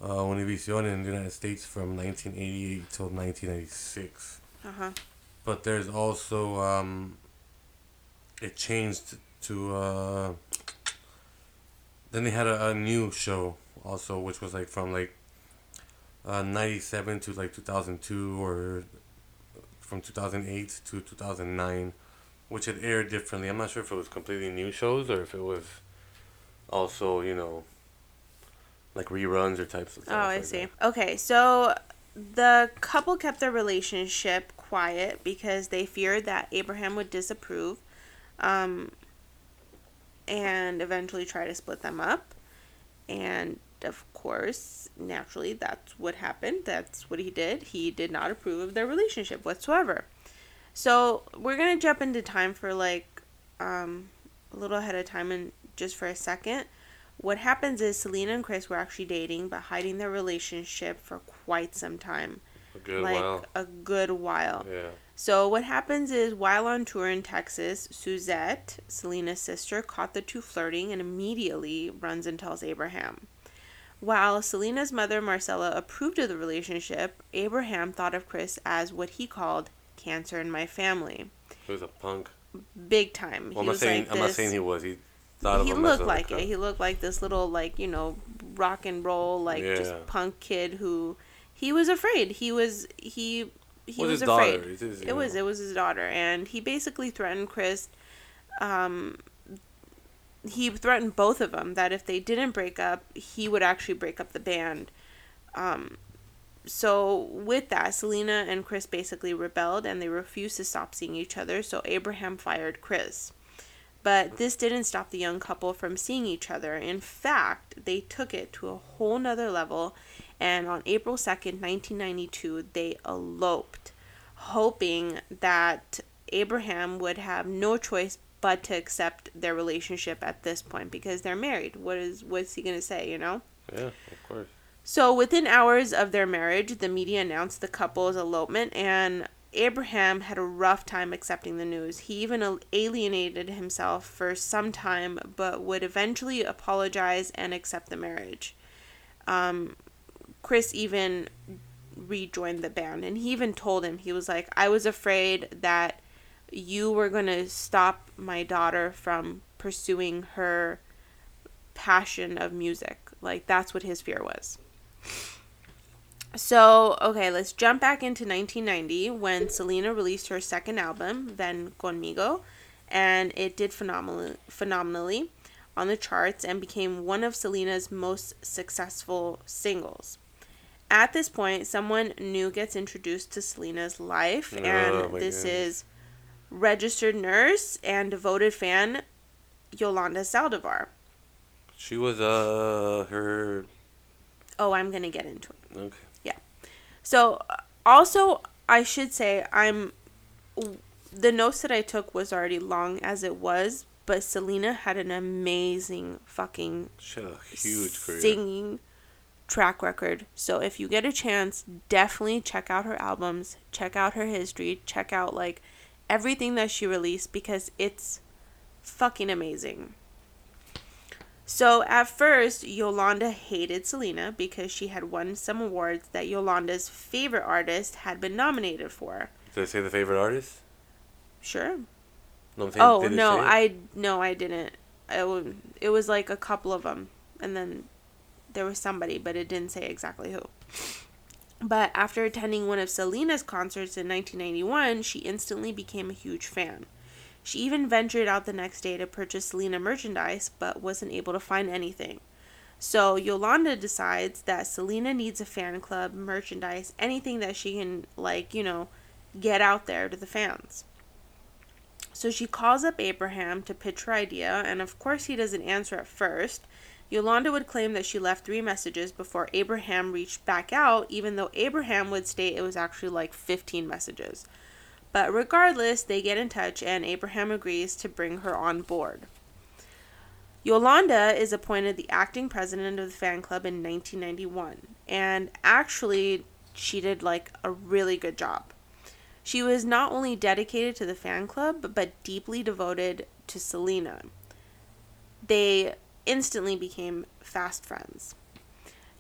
Speaker 2: uh, Univision in the United States from 1988 till 1996.
Speaker 1: Uh huh.
Speaker 2: But there's also um, it changed to uh, then they had a, a new show also which was like from like uh, 97 to like 2002 or from 2008 to 2009 which had aired differently i'm not sure if it was completely new shows or if it was also you know like reruns or types of stuff.
Speaker 1: oh i like see that. okay so the couple kept their relationship quiet because they feared that abraham would disapprove um, and eventually try to split them up. And of course, naturally, that's what happened. That's what he did. He did not approve of their relationship whatsoever. So we're gonna jump into time for like um, a little ahead of time and just for a second. What happens is Selena and Chris were actually dating, but hiding their relationship for quite some time.
Speaker 2: A good
Speaker 1: like
Speaker 2: while.
Speaker 1: a good while.
Speaker 2: Yeah.
Speaker 1: So what happens is while on tour in Texas, Suzette, Selena's sister, caught the two flirting and immediately runs and tells Abraham. While Selena's mother Marcella approved of the relationship, Abraham thought of Chris as what he called cancer in my family.
Speaker 2: He was a punk.
Speaker 1: Big time.
Speaker 2: Well, I'm, not saying, like I'm not saying he was. He thought he
Speaker 1: looked like it. He looked like this little like you know rock and roll like yeah. just punk kid who he was afraid. He was he he was, was afraid. His, it was it was his daughter, and he basically threatened Chris. Um, he threatened both of them that if they didn't break up, he would actually break up the band. Um, so with that, Selena and Chris basically rebelled and they refused to stop seeing each other. So Abraham fired Chris. But this didn't stop the young couple from seeing each other. In fact, they took it to a whole nother level and on April 2nd, 1992, they eloped, hoping that Abraham would have no choice but to accept their relationship at this point because they're married. What is what's he gonna say, you know?
Speaker 2: Yeah, of course.
Speaker 1: So within hours of their marriage, the media announced the couple's elopement and Abraham had a rough time accepting the news. He even alienated himself for some time, but would eventually apologize and accept the marriage. Um, Chris even rejoined the band and he even told him he was like I was afraid that you were going to stop my daughter from pursuing her passion of music. Like that's what his fear was. So, okay, let's jump back into 1990 when Selena released her second album, Ven Conmigo, and it did phenomenally phenomenally. on the charts and became one of Selena's most successful singles. At this point, someone new gets introduced to Selena's life,
Speaker 2: Oh,
Speaker 1: and this
Speaker 2: goodness.
Speaker 1: is registered nurse and devoted fan Yolanda Saldivar.
Speaker 2: She was uh her
Speaker 1: Oh, I'm gonna get into it.
Speaker 2: okay.
Speaker 1: So, uh, also, I should say I'm. The notes that I took was already long as it was, but Selena had an amazing fucking
Speaker 2: She had a huge career.
Speaker 1: singing track record. So if you get a chance, definitely check out her albums, check out her history, check out like everything that she released because it's fucking amazing. So at first, Yolanda hated Selena because she had won some awards that Yolanda's favorite artist had been nominated for.
Speaker 2: Did I say the favorite artist?
Speaker 1: Sure.
Speaker 2: No, saying,
Speaker 1: Oh no? I no, I didn't. It, it was like a couple of them, and then there was somebody, but it didn't say exactly who. But after attending one of Selena's concerts in 1991, she instantly became a huge fan. She even ventured out the next day to purchase Selena merchandise, but wasn't able to find anything. So Yolanda decides that Selena needs a fan club, merchandise, anything that she can, like, you know, get out there to the fans. So she calls up Abraham to pitch her idea, and of course he doesn't answer at first. Yolanda would claim that she left three messages before Abraham reached back out, even though Abraham would state it was actually like 15 messages. But regardless, they get in touch, and Abraham agrees to bring her on board. Yolanda is appointed the acting president of the fan club in 1991, and actually, she did like a really good job. She was not only dedicated to the fan club, but deeply devoted to Selena. They instantly became fast friends.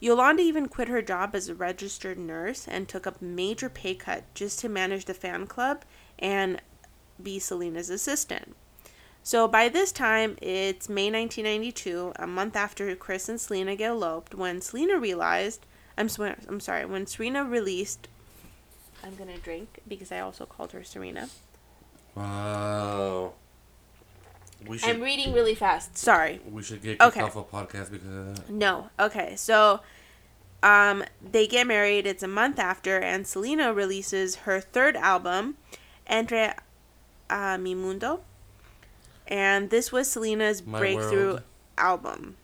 Speaker 1: Yolanda even quit her job as a registered nurse and took a major pay cut just to manage the fan club and be Selena's assistant. So by this time, it's May 1992, a month after Chris and Selena get eloped, when Selena realized, I'm, swear, I'm sorry, when Serena released I'm gonna drink because I also called her Serena.
Speaker 2: Wow. We should
Speaker 1: I'm reading really fast. Sorry.
Speaker 2: we should get kicked
Speaker 1: Okay.
Speaker 2: off a podcast because of that.
Speaker 1: No. Okay. So, um, they get married. It's a month after, and Selena releases her third album, Entre a Mi Mundo, and this was Selena's
Speaker 2: My
Speaker 1: breakthrough
Speaker 2: World.
Speaker 1: album.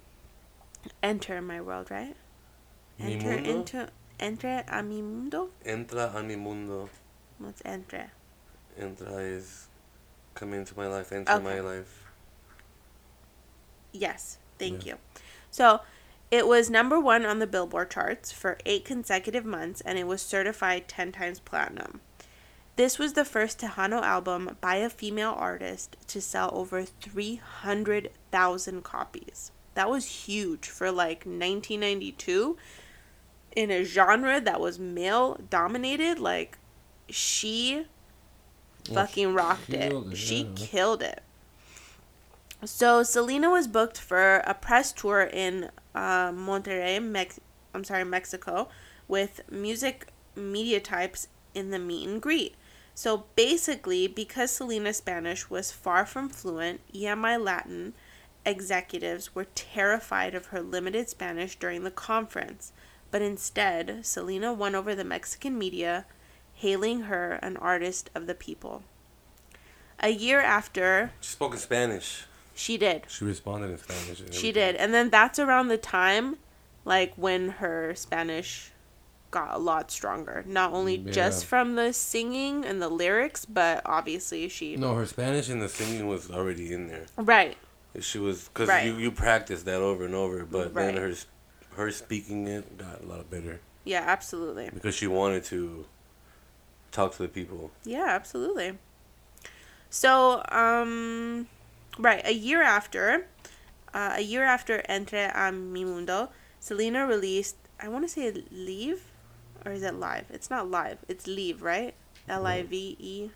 Speaker 1: Enter my world, right? Enter into Entre a mi mundo.
Speaker 2: Entra a mi mundo.
Speaker 1: What's entre?
Speaker 2: Entra is come into my life. Enter
Speaker 1: Okay.
Speaker 2: my life.
Speaker 1: Yes, thank
Speaker 2: Yeah.
Speaker 1: you. So it was number one on the Billboard charts for eight consecutive months and it was certified 10 times platinum. This was the first Tejano album by a female artist to sell over 300,000 copies. That was huge for like 1992 in a genre that was male dominated. Like, she
Speaker 2: Well,
Speaker 1: fucking rocked it.
Speaker 2: it,
Speaker 1: She
Speaker 2: yeah.
Speaker 1: killed it. So Selena was booked for a press tour in uh, Monterrey, Mex- I'm sorry, Mexico, with music media types in the meet and greet. So basically, because Selena's Spanish was far from fluent, EMI Latin executives were terrified of her limited Spanish during the conference. But instead, Selena won over the Mexican media, hailing her an artist of the people. A year after,
Speaker 2: She spoke in Spanish.
Speaker 1: She did.
Speaker 2: She responded in Spanish. and
Speaker 1: She did. And then that's around the time, like, when her Spanish got a lot stronger. Not only just from the singing and the lyrics, but obviously she.
Speaker 2: No, her Spanish and the singing was already in there.
Speaker 1: Right.
Speaker 2: She was because
Speaker 1: Right.
Speaker 2: you you practiced that over and over, but then her her speaking it got a lot better
Speaker 1: Yeah, absolutely.
Speaker 2: because she wanted to talk to the people.
Speaker 1: Yeah, absolutely. So, um, right, a year after, uh, a year after Entre a Mi Mundo, Selena released, I want to say Leave, or is it Live? It's not Live, it's Leave, right? L I V E.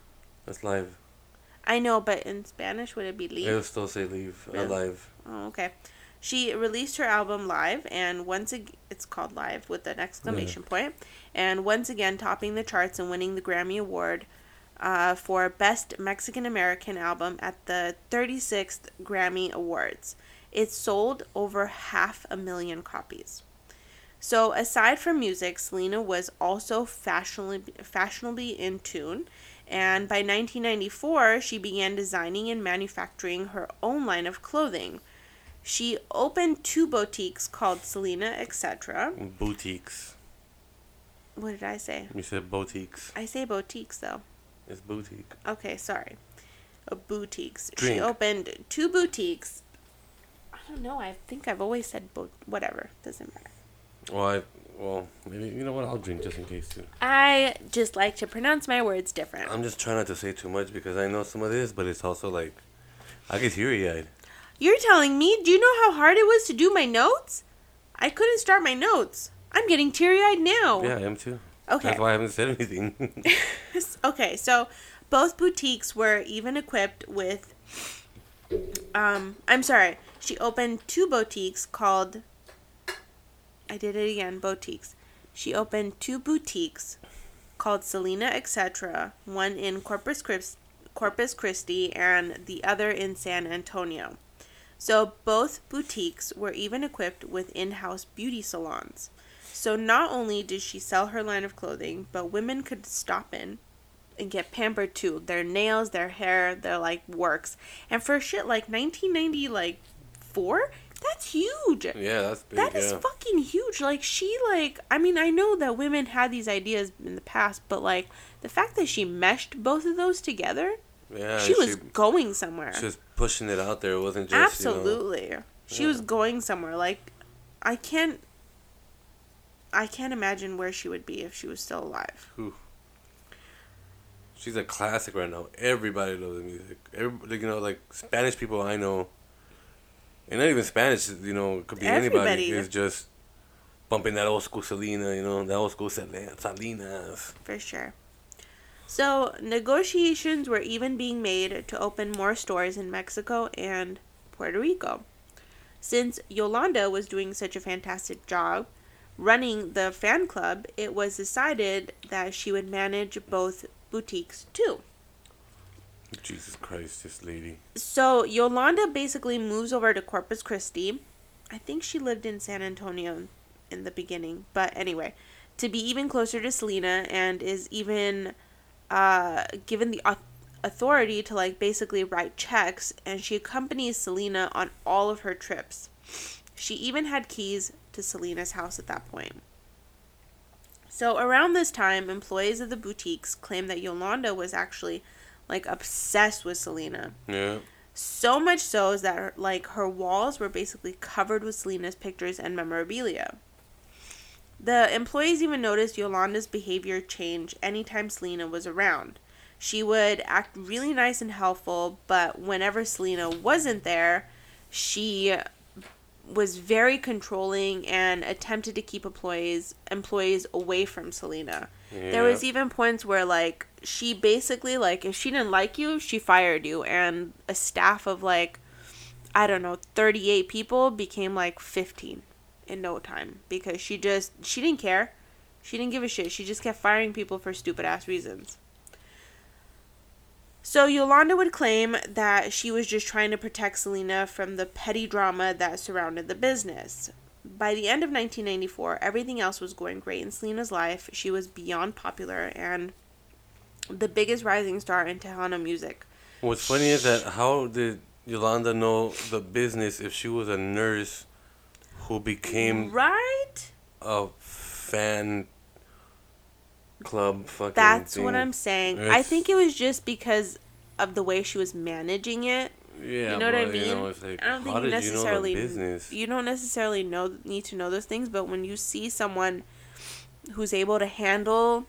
Speaker 2: That's live.
Speaker 1: I know, but in Spanish, would it be Leave?
Speaker 2: It'll still say leave
Speaker 1: Really?
Speaker 2: alive.
Speaker 1: Oh, okay. She released her album live, and once again, it's called Live with an exclamation point, and once again topping the charts and winning the Grammy Award uh, for Best Mexican American Album at the 36th Grammy Awards. it sold over half a million copies. So, aside from music, Selena was also fashionably, fashionably in tune, and by 1994, she began designing and manufacturing her own line of clothing. She opened two boutiques called Selena Etc.
Speaker 2: Boutiques.
Speaker 1: What did I say?
Speaker 2: You said boutiques.
Speaker 1: I say boutiques though.
Speaker 2: It's boutique.
Speaker 1: Okay, sorry. Uh, boutiques. She opened two boutiques. I don't know. I think I've always said bo- whatever. Doesn't matter.
Speaker 2: Well, I well maybe you know what I'll drink just in case too.
Speaker 1: I just like to pronounce my words different.
Speaker 2: I'm just trying not to say too much because I know some of this, but it's also like I get teary eyed.
Speaker 1: You're telling me? Do you know how hard it was to do my notes? I couldn't start my notes. I'm getting teary eyed now.
Speaker 2: Yeah, I am too.
Speaker 1: Okay.
Speaker 2: That's why I haven't said anything.
Speaker 1: okay, so both boutiques were even equipped with um I'm sorry. She opened two boutiques called I did it again, boutiques. She opened two boutiques called Selena Etc., one in Corpus Christi, Corpus Christi and the other in San Antonio. So both boutiques were even equipped with in-house beauty salons. So not only did she sell her line of clothing, but women could stop in and get pampered too. Their nails, their hair, their like works. And for shit like 1990 like 4, that's huge.
Speaker 2: yeah, that's big.
Speaker 1: That is
Speaker 2: yeah.
Speaker 1: fucking huge. Like she like I mean I know that women had these ideas in the past, but like the fact that she meshed both of those together,
Speaker 2: yeah,
Speaker 1: she was going somewhere.
Speaker 2: she was pushing it out there. It wasn't just You know,
Speaker 1: Absolutely. she
Speaker 2: Yeah.
Speaker 1: was going somewhere. Like I can't I can't imagine where she would be if she was still alive.
Speaker 2: she's a classic right now. Everybody loves the music. Every, you know, like Spanish people I know, and not even Spanish. You know, it could be anybody.
Speaker 1: Everybody.
Speaker 2: Is just bumping that old school Selena. You know, that old school Sel- Salinas.
Speaker 1: For sure. So, negotiations were even being made to open more stores in Mexico and Puerto Rico. Since Yolanda was doing such a fantastic job running the fan club, it was decided that she would manage both boutiques too.
Speaker 2: Jesus Christ, this lady.
Speaker 1: So, Yolanda basically moves over to Corpus Christi. I think she lived in San Antonio in the beginning, but anyway, to be even closer to Selena and is even uh, given the authority to like basically write checks and she accompanies Selena on all of her trips. She even had keys to Selena's house at that point. So around this time, employees of the boutiques claimed that Yolanda was actually like obsessed with Selena.
Speaker 2: Yeah.
Speaker 1: So much so is that her, like her walls were basically covered with Selena's pictures and memorabilia. The employees even noticed Yolanda's behavior change anytime Selena was around. She would act really nice and helpful, but whenever Selena wasn't there, she was very controlling and attempted to keep employees employees away from Selena. There was even points where like she basically like if she didn't like you, she fired you and a staff of like I don't know, 38 people became like 15 in no time because she just she didn't care. She didn't give a shit. She just kept firing people for stupid ass reasons. So Yolanda would claim that she was just trying to protect Selena from the petty drama that surrounded the business. By the end of 1994, everything else was going great in Selena's life. She was beyond popular and the biggest rising star in Tejano music.
Speaker 2: What's funny is that how did Yolanda know the business if she was a nurse who became
Speaker 1: right?
Speaker 2: a fan club fucking
Speaker 1: That's
Speaker 2: thing?
Speaker 1: what I'm saying. I think it was just because of the way she was managing it.
Speaker 2: Yeah,
Speaker 1: you know what I mean?
Speaker 2: You know, it's
Speaker 1: I don't think you
Speaker 2: did you know
Speaker 1: necessarily you don't necessarily know need to know those things, but when you see someone who's able to handle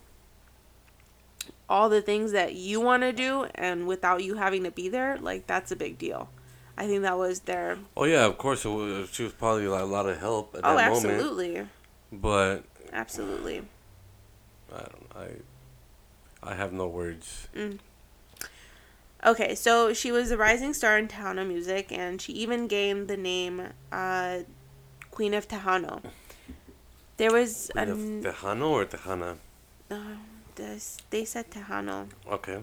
Speaker 1: all the things that you want to do and without you having to be there, like that's a big deal. I think that was their
Speaker 2: Oh yeah, of course. It was, she was probably like a lot of help at
Speaker 1: Oh,
Speaker 2: that moment.
Speaker 1: Oh, absolutely.
Speaker 2: But
Speaker 1: Absolutely.
Speaker 2: I don't. I I have no words.
Speaker 1: Okay, so she was a rising star in Tejano music, and she even gained the name uh, Queen of Tejano. There was
Speaker 2: Queen
Speaker 1: a
Speaker 2: of Tejano or Tejana?
Speaker 1: uh, this, they said Tejano.
Speaker 2: Okay.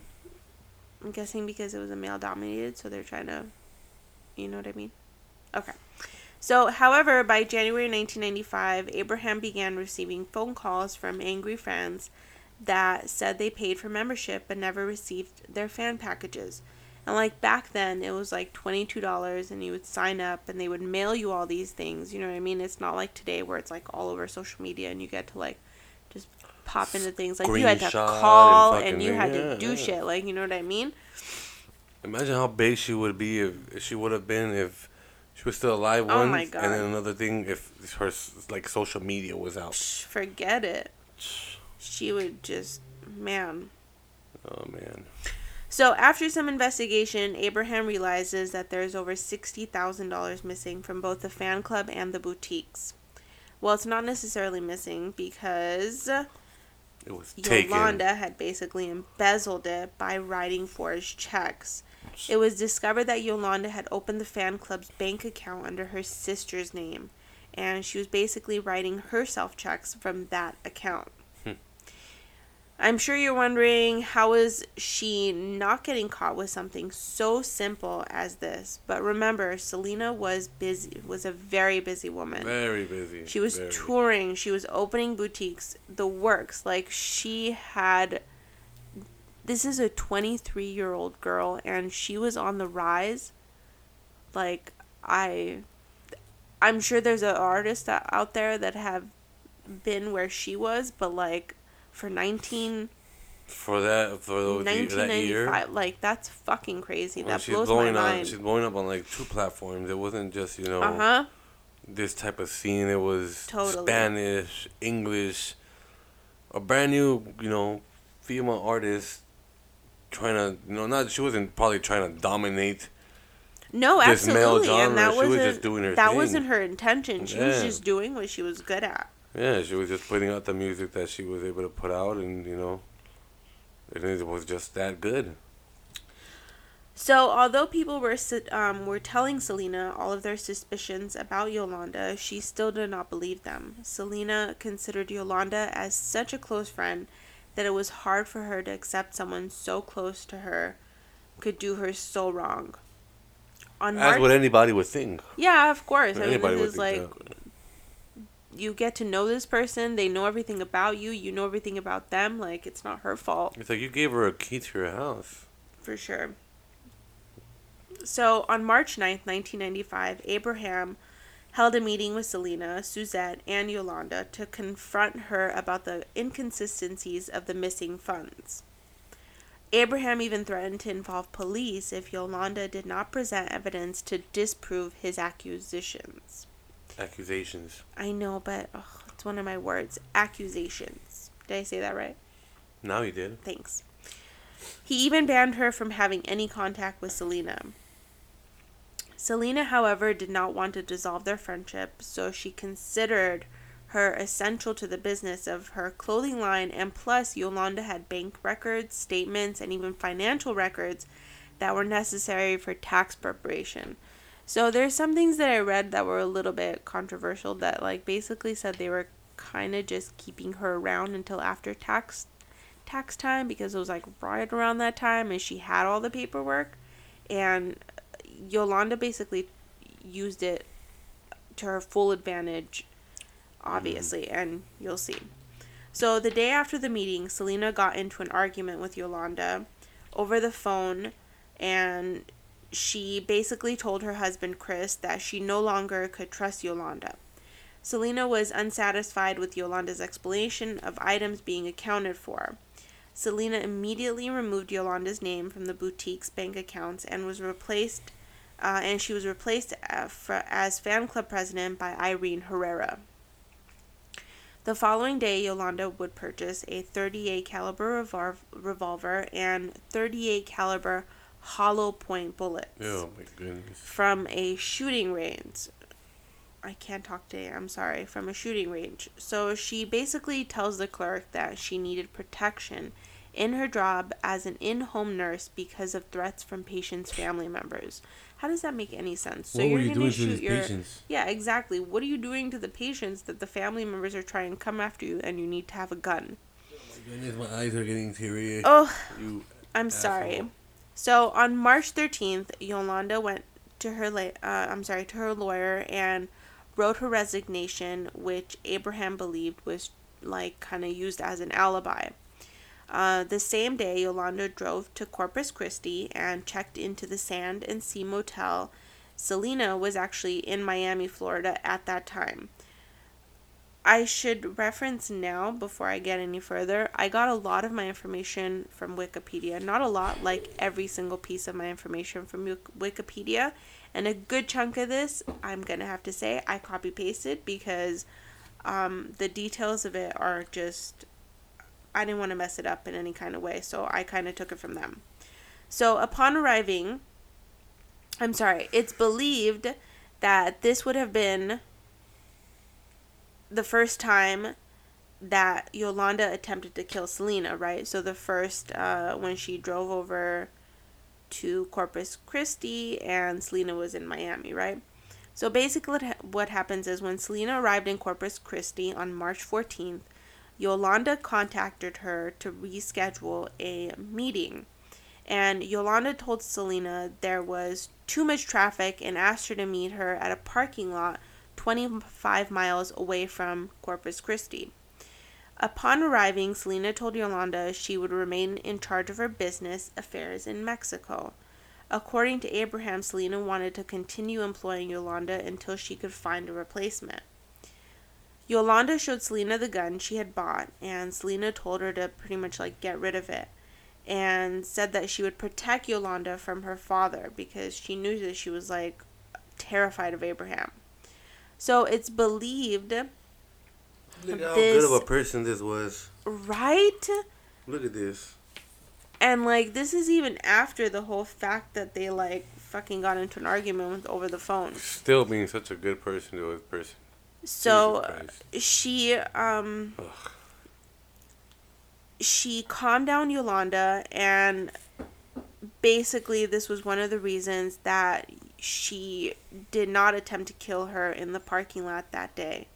Speaker 1: I'm guessing because it was a male dominated, so they're trying to, you know what I mean? Okay. So, however, by January 1995, Abraham began receiving phone calls from angry fans that said they paid for membership but never received their fan packages. And like back then, it was like $22 and you would sign up and they would mail you all these things. You know what I mean? It's not like today where it's like all over social media and you get to like just pop into things. Like you had to
Speaker 2: Screenshot and
Speaker 1: call and, you had
Speaker 2: yeah,
Speaker 1: to do
Speaker 2: yeah.
Speaker 1: shit. Like, you know what I mean?
Speaker 2: Imagine how big she would be if, if she would have been if she was still alive
Speaker 1: Oh
Speaker 2: once.
Speaker 1: my God.
Speaker 2: And then another thing, if her like social media was out.
Speaker 1: Forget it. She would just, man.
Speaker 2: Oh man.
Speaker 1: So, after some investigation, Abraham realizes that there's over $60,000 missing from both the fan club and the boutiques. Well, it's not necessarily missing because
Speaker 2: It was taken.
Speaker 1: Yolanda had basically embezzled it by writing forged checks. It was discovered that Yolanda had opened the fan club's bank account under her sister's name, and she was basically writing herself checks from that account. Hmm. I'm sure you're wondering how is she not getting caught with something so simple as this? But remember, Selena was busy, was a very busy woman.
Speaker 2: Very busy.
Speaker 1: She was
Speaker 2: very.
Speaker 1: touring, she was opening boutiques, the works. Like she had this is a 23-year-old girl and she was on the rise. Like I I'm sure there's an artist out there that have been where she was, but like for 19
Speaker 2: for that for the, that year.
Speaker 1: 1995 like that's fucking crazy.
Speaker 2: Well,
Speaker 1: that
Speaker 2: she's
Speaker 1: blows my
Speaker 2: blowing up.
Speaker 1: mind.
Speaker 2: She's blowing up on like two platforms. It wasn't just you know
Speaker 1: Uh-huh.
Speaker 2: this type of scene. It was
Speaker 1: Totally.
Speaker 2: Spanish, English, a brand new you know female artist trying to you know not she wasn't probably trying to dominate.
Speaker 1: No,
Speaker 2: this male
Speaker 1: absolutely, and that
Speaker 2: she was
Speaker 1: wasn't
Speaker 2: just doing her
Speaker 1: that
Speaker 2: thing.
Speaker 1: wasn't her intention. She was just doing what she was good at.
Speaker 2: Yeah, she was just putting out the music that she was able to put out, and you know, it was just that good.
Speaker 1: So, although people were um, were telling Selena all of their suspicions about Yolanda, she still did not believe them. Selena considered Yolanda as such a close friend that it was hard for her to accept someone so close to her could do her so wrong. On
Speaker 2: As
Speaker 1: March,
Speaker 2: what anybody would think.
Speaker 1: yeah, of course. I mean,
Speaker 2: Anybody
Speaker 1: this
Speaker 2: would
Speaker 1: is
Speaker 2: think
Speaker 1: like
Speaker 2: that.
Speaker 1: you get to know this person. They know everything about you. You know everything about them. Like it's not her fault.
Speaker 2: It's like you gave her a key to your house.
Speaker 1: For sure. So on March 9th, 1995, Abraham held a meeting with Selena, Suzette, and Yolanda to confront her about the inconsistencies of the missing funds. Abraham even threatened to involve police if Yolanda did not present evidence to disprove his accusations.
Speaker 2: Accusations.
Speaker 1: I know, but ugh, it's one of my words. Accusations. Did I say that right?
Speaker 2: Now you did.
Speaker 1: Thanks. He even banned her from having any contact with Selena. Selena, however, did not want to dissolve their friendship, so she considered her essential to the business of her clothing line, and plus, Yolanda had bank records, statements, and even financial records that were necessary for tax preparation. So there's some things that I read that were a little bit controversial that like basically said they were kind of just keeping her around until after tax tax time because it was like right around that time and she had all the paperwork and Yolanda basically used it to her full advantage obviously mm. and you'll see. So the day after the meeting, Selena got into an argument with Yolanda over the phone and she basically told her husband Chris that she no longer could trust Yolanda. Selena was unsatisfied with Yolanda's explanation of items being accounted for. Selena immediately removed Yolanda's name from the boutique's bank accounts and was replaced, uh, and she was replaced uh, as fan club president by Irene Herrera. The following day, Yolanda would purchase a 38 caliber revol- revolver and 38 caliber hollow point bullets
Speaker 2: Oh my goodness.
Speaker 1: from a shooting range. I can't talk today, I'm sorry, from a shooting range. So she basically tells the clerk that she needed protection in her job as an in home nurse because of threats from patients' family members. How does that make any sense? So
Speaker 2: what
Speaker 1: you're
Speaker 2: you
Speaker 1: gonna
Speaker 2: doing to
Speaker 1: shoot your
Speaker 2: patients?
Speaker 1: Yeah, exactly. What are you doing to the patients that the family members are trying to come after you and you need to have a gun?
Speaker 2: Goodness, my eyes are getting teary.
Speaker 1: Oh,
Speaker 2: You
Speaker 1: I'm sorry. So on March 13th, Yolanda went to her la- uh, I'm sorry to her lawyer and wrote her resignation, which Abraham believed was like kind of used as an alibi. Uh, the same day, Yolanda drove to Corpus Christi and checked into the Sand and Sea Motel. Selena was actually in Miami, Florida at that time. I should reference now before I get any further. I got a lot of my information from Wikipedia. Not a lot, like every single piece of my information from Wikipedia. And a good chunk of this, I'm going to have to say, I copy pasted because um, the details of it are just. I didn't want to mess it up in any kind of way, so I kind of took it from them. So upon arriving, I'm sorry, it's believed that this would have been the first time that Yolanda attempted to kill Selena, right? So the first uh, when she drove over to Corpus Christi and Selena was in Miami, right? So basically, what happens is when Selena arrived in Corpus Christi on March 14th, Yolanda contacted her to reschedule a meeting. And Yolanda told Selena there was too much traffic and asked her to meet her at a parking lot 25 miles away from Corpus Christi. Upon arriving, Selena told Yolanda she would remain in charge of her business affairs in Mexico. According to Abraham, Selena wanted to continue employing Yolanda until she could find a replacement. Yolanda showed Selena the gun she had bought, and Selena told her to pretty much like get rid of it and said that she would protect Yolanda from her father because she knew that she was like terrified of Abraham. So it's believed.
Speaker 2: Look how this, good of a person this was.
Speaker 1: Right?
Speaker 2: Look at this.
Speaker 1: And like this is even after the whole fact that they like fucking got into an argument with, over the phone.
Speaker 2: Still being such a good person to a person.
Speaker 1: So she um Ugh. she calmed down Yolanda and basically this was one of the reasons that she did not attempt to kill her in the parking lot that day.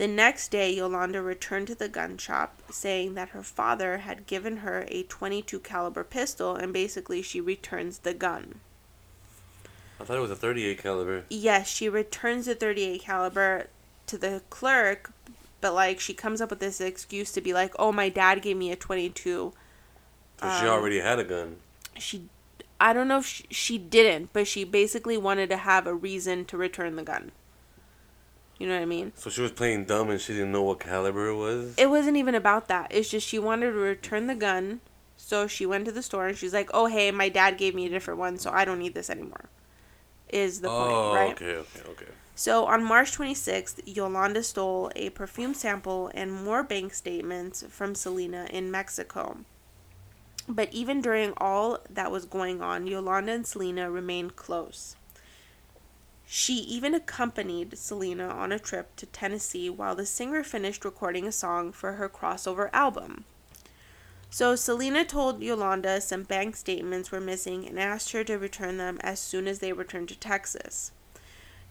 Speaker 1: The next day, Yolanda returned to the gun shop saying that her father had given her a 22 caliber pistol and basically she returns the gun.
Speaker 2: I thought it was a 38 caliber.
Speaker 1: Yes, she returns the 38 caliber to the clerk, but like she comes up with this excuse to be like, "Oh, my dad gave me a 22."
Speaker 2: So um, she already had a gun.
Speaker 1: She I don't know if she, she didn't, but she basically wanted to have a reason to return the gun. You know what I mean?
Speaker 2: So she was playing dumb and she didn't know what caliber it was?
Speaker 1: It wasn't even about that. It's just she wanted to return the gun. So she went to the store and she's like, oh, hey, my dad gave me a different one, so I don't need this anymore. Is the oh, point, right?
Speaker 2: okay, okay, okay.
Speaker 1: So on March 26th, Yolanda stole a perfume sample and more bank statements from Selena in Mexico. But even during all that was going on, Yolanda and Selena remained close. She even accompanied Selena on a trip to Tennessee while the singer finished recording a song for her crossover album. So Selena told Yolanda some bank statements were missing and asked her to return them as soon as they returned to Texas.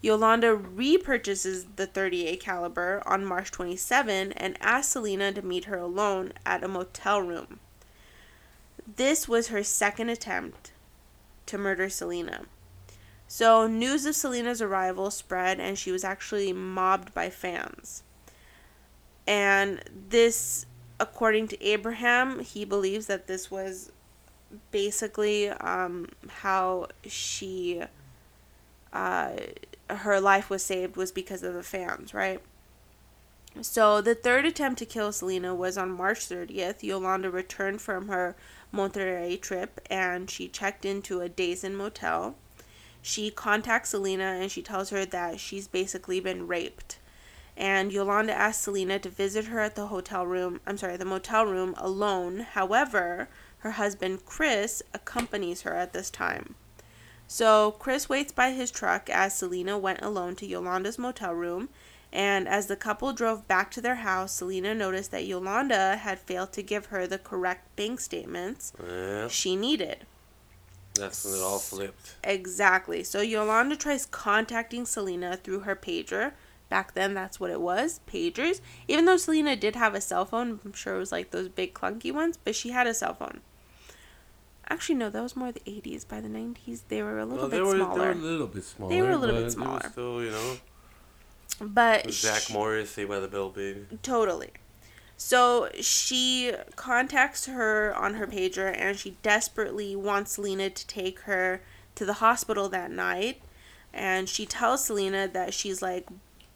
Speaker 1: Yolanda repurchases the 38 caliber on March 27 and asks Selena to meet her alone at a motel room. This was her second attempt to murder Selena. So, news of Selena's arrival spread, and she was actually mobbed by fans. And this, according to Abraham, he believes that this was basically um, how she, uh, her life was saved was because of the fans, right? So, the third attempt to kill Selena was on March 30th. Yolanda returned from her Monterrey trip and she checked into a Days Inn motel. She contacts Selena and she tells her that she's basically been raped. And Yolanda asks Selena to visit her at the hotel room, I'm sorry, the motel room alone. However, her husband Chris accompanies her at this time. So Chris waits by his truck as Selena went alone to Yolanda's motel room and as the couple drove back to their house, Selena noticed that Yolanda had failed to give her the correct bank statements she needed.
Speaker 2: That's when it all flipped.
Speaker 1: Exactly. So Yolanda tries contacting Selena through her pager. Back then, that's what it was pagers. Even though Selena did have a cell phone, I'm sure it was like those big clunky ones, but she had a cell phone. Actually, no, that was more the 80s. By the 90s, they were a little
Speaker 2: Well,
Speaker 1: bit
Speaker 2: were
Speaker 1: smaller.
Speaker 2: they were a little bit smaller.
Speaker 1: They were a little bit
Speaker 2: but they were
Speaker 1: smaller.
Speaker 2: Still, you know,
Speaker 1: but
Speaker 2: Zach
Speaker 1: sh-
Speaker 2: Morris, Saved by the Bell, baby.
Speaker 1: Totally. So she contacts her on her pager and she desperately wants Selena to take her to the hospital that night. And she tells Selena that she's like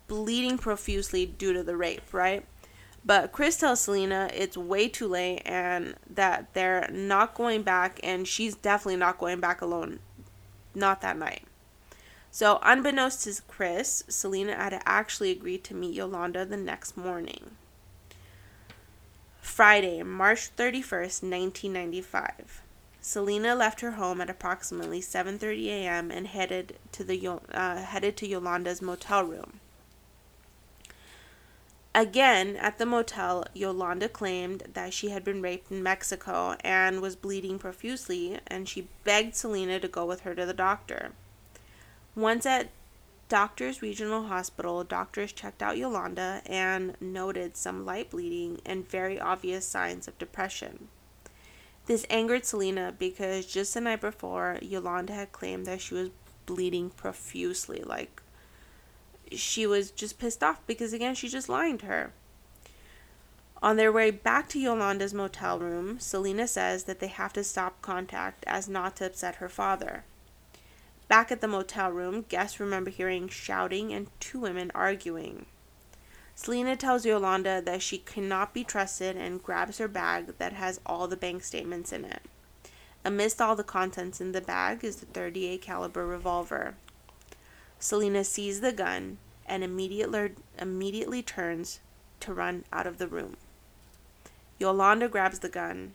Speaker 1: bleeding profusely due to the rape, right? But Chris tells Selena it's way too late and that they're not going back and she's definitely not going back alone. Not that night. So, unbeknownst to Chris, Selena had actually agreed to meet Yolanda the next morning. Friday, March 31st, 1995. Selena left her home at approximately 7:30 a.m. and headed to the uh, headed to Yolanda's motel room. Again, at the motel, Yolanda claimed that she had been raped in Mexico and was bleeding profusely, and she begged Selena to go with her to the doctor. Once at Doctors Regional Hospital, doctors checked out Yolanda and noted some light bleeding and very obvious signs of depression. This angered Selena because just the night before, Yolanda had claimed that she was bleeding profusely. Like, she was just pissed off because, again, she just lied to her. On their way back to Yolanda's motel room, Selena says that they have to stop contact as not to upset her father. Back at the motel room, guests remember hearing shouting and two women arguing. Selena tells Yolanda that she cannot be trusted and grabs her bag that has all the bank statements in it. Amidst all the contents in the bag is the 38 caliber revolver. Selena sees the gun and immediately immediately turns to run out of the room. Yolanda grabs the gun,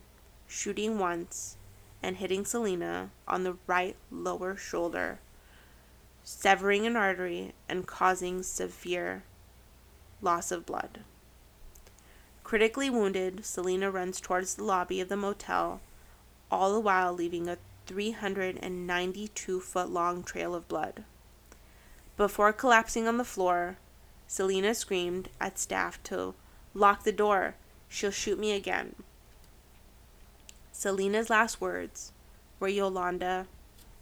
Speaker 1: shooting once and hitting Selena on the right lower shoulder, severing an artery and causing severe loss of blood. Critically wounded, Selena runs towards the lobby of the motel, all the while leaving a 392 foot long trail of blood. Before collapsing on the floor, Selena screamed at staff to lock the door. She'll shoot me again. Selena's last words were Yolanda,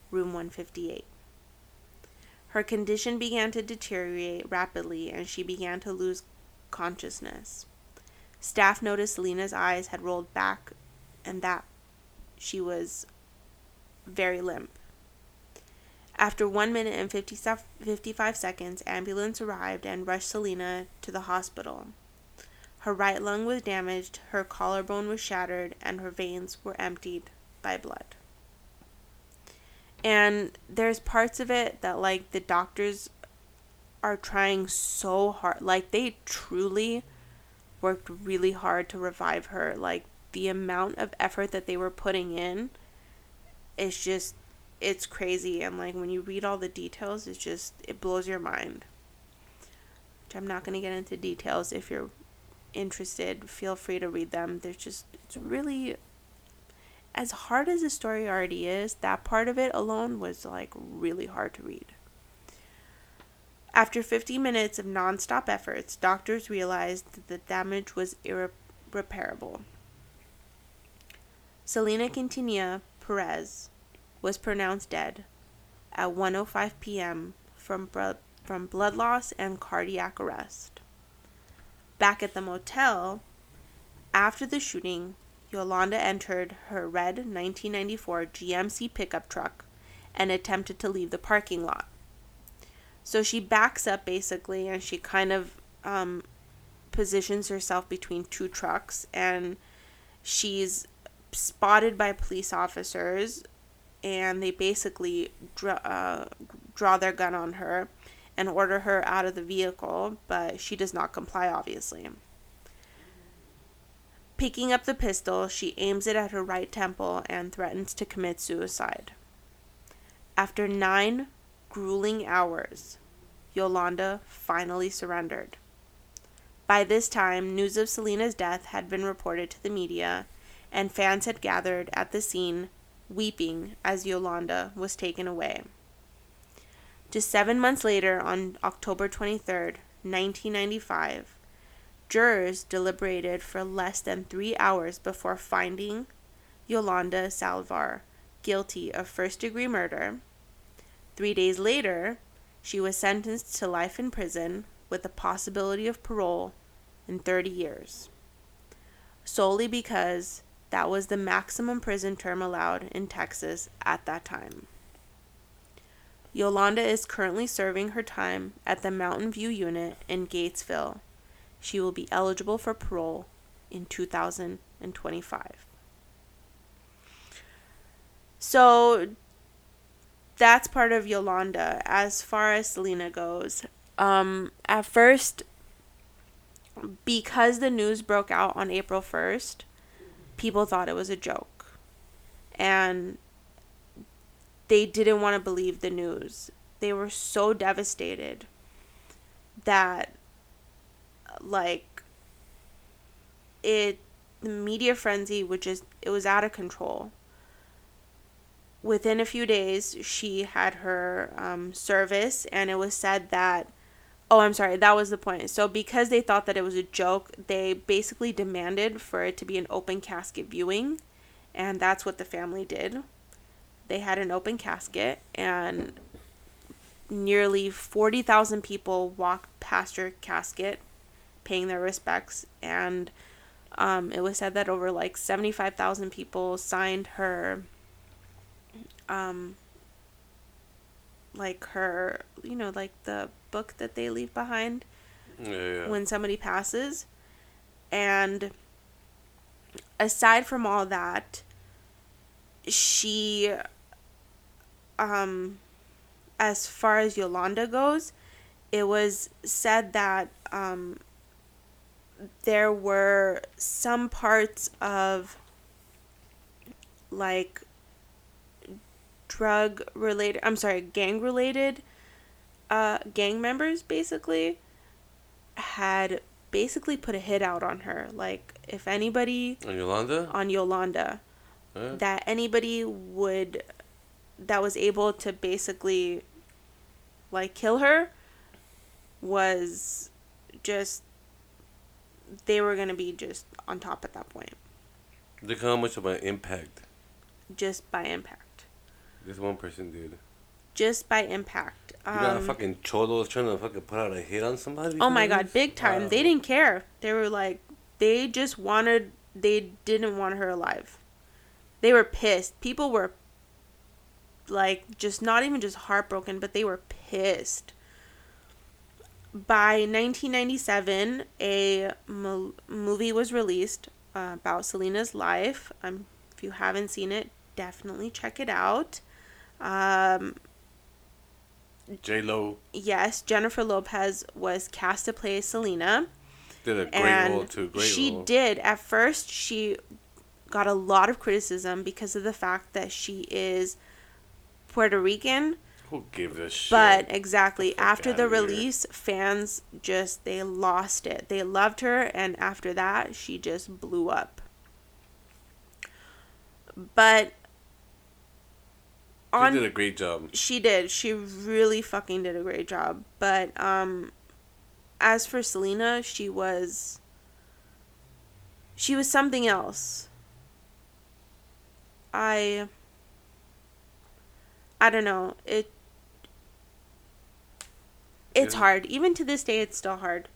Speaker 1: room 158. Her condition began to deteriorate rapidly and she began to lose consciousness. Staff noticed Selena's eyes had rolled back and that she was very limp. After 1 minute and 50 sef- 55 seconds, ambulance arrived and rushed Selena to the hospital. Her right lung was damaged, her collarbone was shattered, and her veins were emptied by blood. And there's parts of it that, like, the doctors are trying so hard. Like, they truly worked really hard to revive her. Like, the amount of effort that they were putting in is just, it's crazy. And, like, when you read all the details, it's just, it blows your mind. Which I'm not going to get into details if you're interested, feel free to read them. There's just, it's really, as hard as the story already is, that part of it alone was like really hard to read. After 50 minutes of nonstop efforts, doctors realized that the damage was irreparable. Selena Quintanilla Perez was pronounced dead at 1:05 p.m. from from blood loss and cardiac arrest. Back at the motel, after the shooting, Yolanda entered her red 1994 GMC pickup truck and attempted to leave the parking lot. So she backs up basically and she kind of um, positions herself between two trucks and she's spotted by police officers and they basically draw, uh, draw their gun on her and order her out of the vehicle, but she does not comply, obviously. Picking up the pistol, she aims it at her right temple and threatens to commit suicide. After nine grueling hours, Yolanda finally surrendered. By this time, news of Selena's death had been reported to the media, and fans had gathered at the scene, weeping as Yolanda was taken away. Just seven months later, on October 23rd, 1995, jurors deliberated for less than three hours before finding Yolanda Saldivar guilty of first degree murder. Three days later, she was sentenced to life in prison with the possibility of parole in 30 years, solely because that was the maximum prison term allowed in Texas at that time. Yolanda is currently serving her time at the Mountain View unit in Gatesville. She will be eligible for parole in 2025. So that's part of Yolanda. As far as Selena goes, um, at first, because the news broke out on April 1st, people thought it was a joke. And they didn't want to believe the news. They were so devastated that, like, it, the media frenzy, which is, it was out of control within a few days, she had her um, service, and it was said that. Oh, I'm sorry, that was the point. So, because they thought that it was a joke, they basically demanded for it to be an open casket viewing, and that's what the family did. They had an open casket, and nearly 40,000 people walked past her casket paying their respects, and um, it was said that over like 75,000 people signed her um like her you know like the book that they leave behind
Speaker 2: Yeah, yeah.
Speaker 1: when somebody passes and aside from all that she um as far as Yolanda goes it was said that um there were some parts of like drug related I'm sorry, gang related uh gang members basically had basically put a hit out on her. Like if anybody
Speaker 2: And Yolanda?
Speaker 1: on Yolanda
Speaker 2: Huh?
Speaker 1: that anybody would that was able to basically like kill her was just they were going to be just on top at that point
Speaker 2: Look how much of an impact
Speaker 1: just by impact
Speaker 2: this one person did.
Speaker 1: Just by impact
Speaker 2: You got
Speaker 1: um,
Speaker 2: fucking cholos trying to fucking put out a hit on somebody?
Speaker 1: Oh my god, big time.
Speaker 2: Wow.
Speaker 1: They didn't care. They were like they just wanted they didn't want her alive. They were pissed. People were like just not even just heartbroken, but they were pissed. By 1997, a mo- movie was released uh, about Selena's life. Um, if you haven't seen it, definitely check it out. Um,
Speaker 2: J Lo
Speaker 1: yes, Jennifer Lopez was cast to play Selena.
Speaker 2: did a great
Speaker 1: and
Speaker 2: role too. Great
Speaker 1: she
Speaker 2: role.
Speaker 1: did. At first, she got a lot of criticism because of the fact that she is Puerto Rican.
Speaker 2: Who gives a shit?
Speaker 1: But exactly
Speaker 2: fuck
Speaker 1: after the
Speaker 2: outta here.
Speaker 1: release, fans just they lost it. They loved her, and after that, she just blew up. But
Speaker 2: she did a great job.
Speaker 1: she did. She really fucking did a great job. But um as for Selena, she was she was something else. I I don't know. It it's
Speaker 2: Yeah.
Speaker 1: hard. Even to this day it's still hard.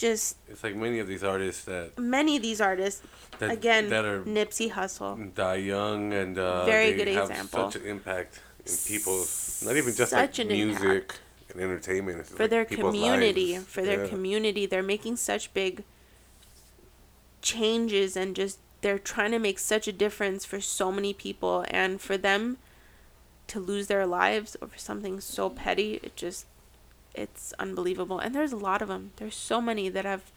Speaker 1: Just
Speaker 2: It's like many of these artists that
Speaker 1: many of these artists
Speaker 2: that,
Speaker 1: again
Speaker 2: that are
Speaker 1: Nipsey Hussle.
Speaker 2: die young and uh,
Speaker 1: Very
Speaker 2: they
Speaker 1: good
Speaker 2: have
Speaker 1: example.
Speaker 2: such an impact in people's not even just
Speaker 1: Such
Speaker 2: like music
Speaker 1: impact.
Speaker 2: and entertainment
Speaker 1: for
Speaker 2: like
Speaker 1: their community
Speaker 2: lives.
Speaker 1: for their
Speaker 2: Yeah.
Speaker 1: community they're making such big changes and just they're trying to make such a difference for so many people and for them to lose their lives over something so petty it just it's unbelievable and there's a lot of them there's so many that have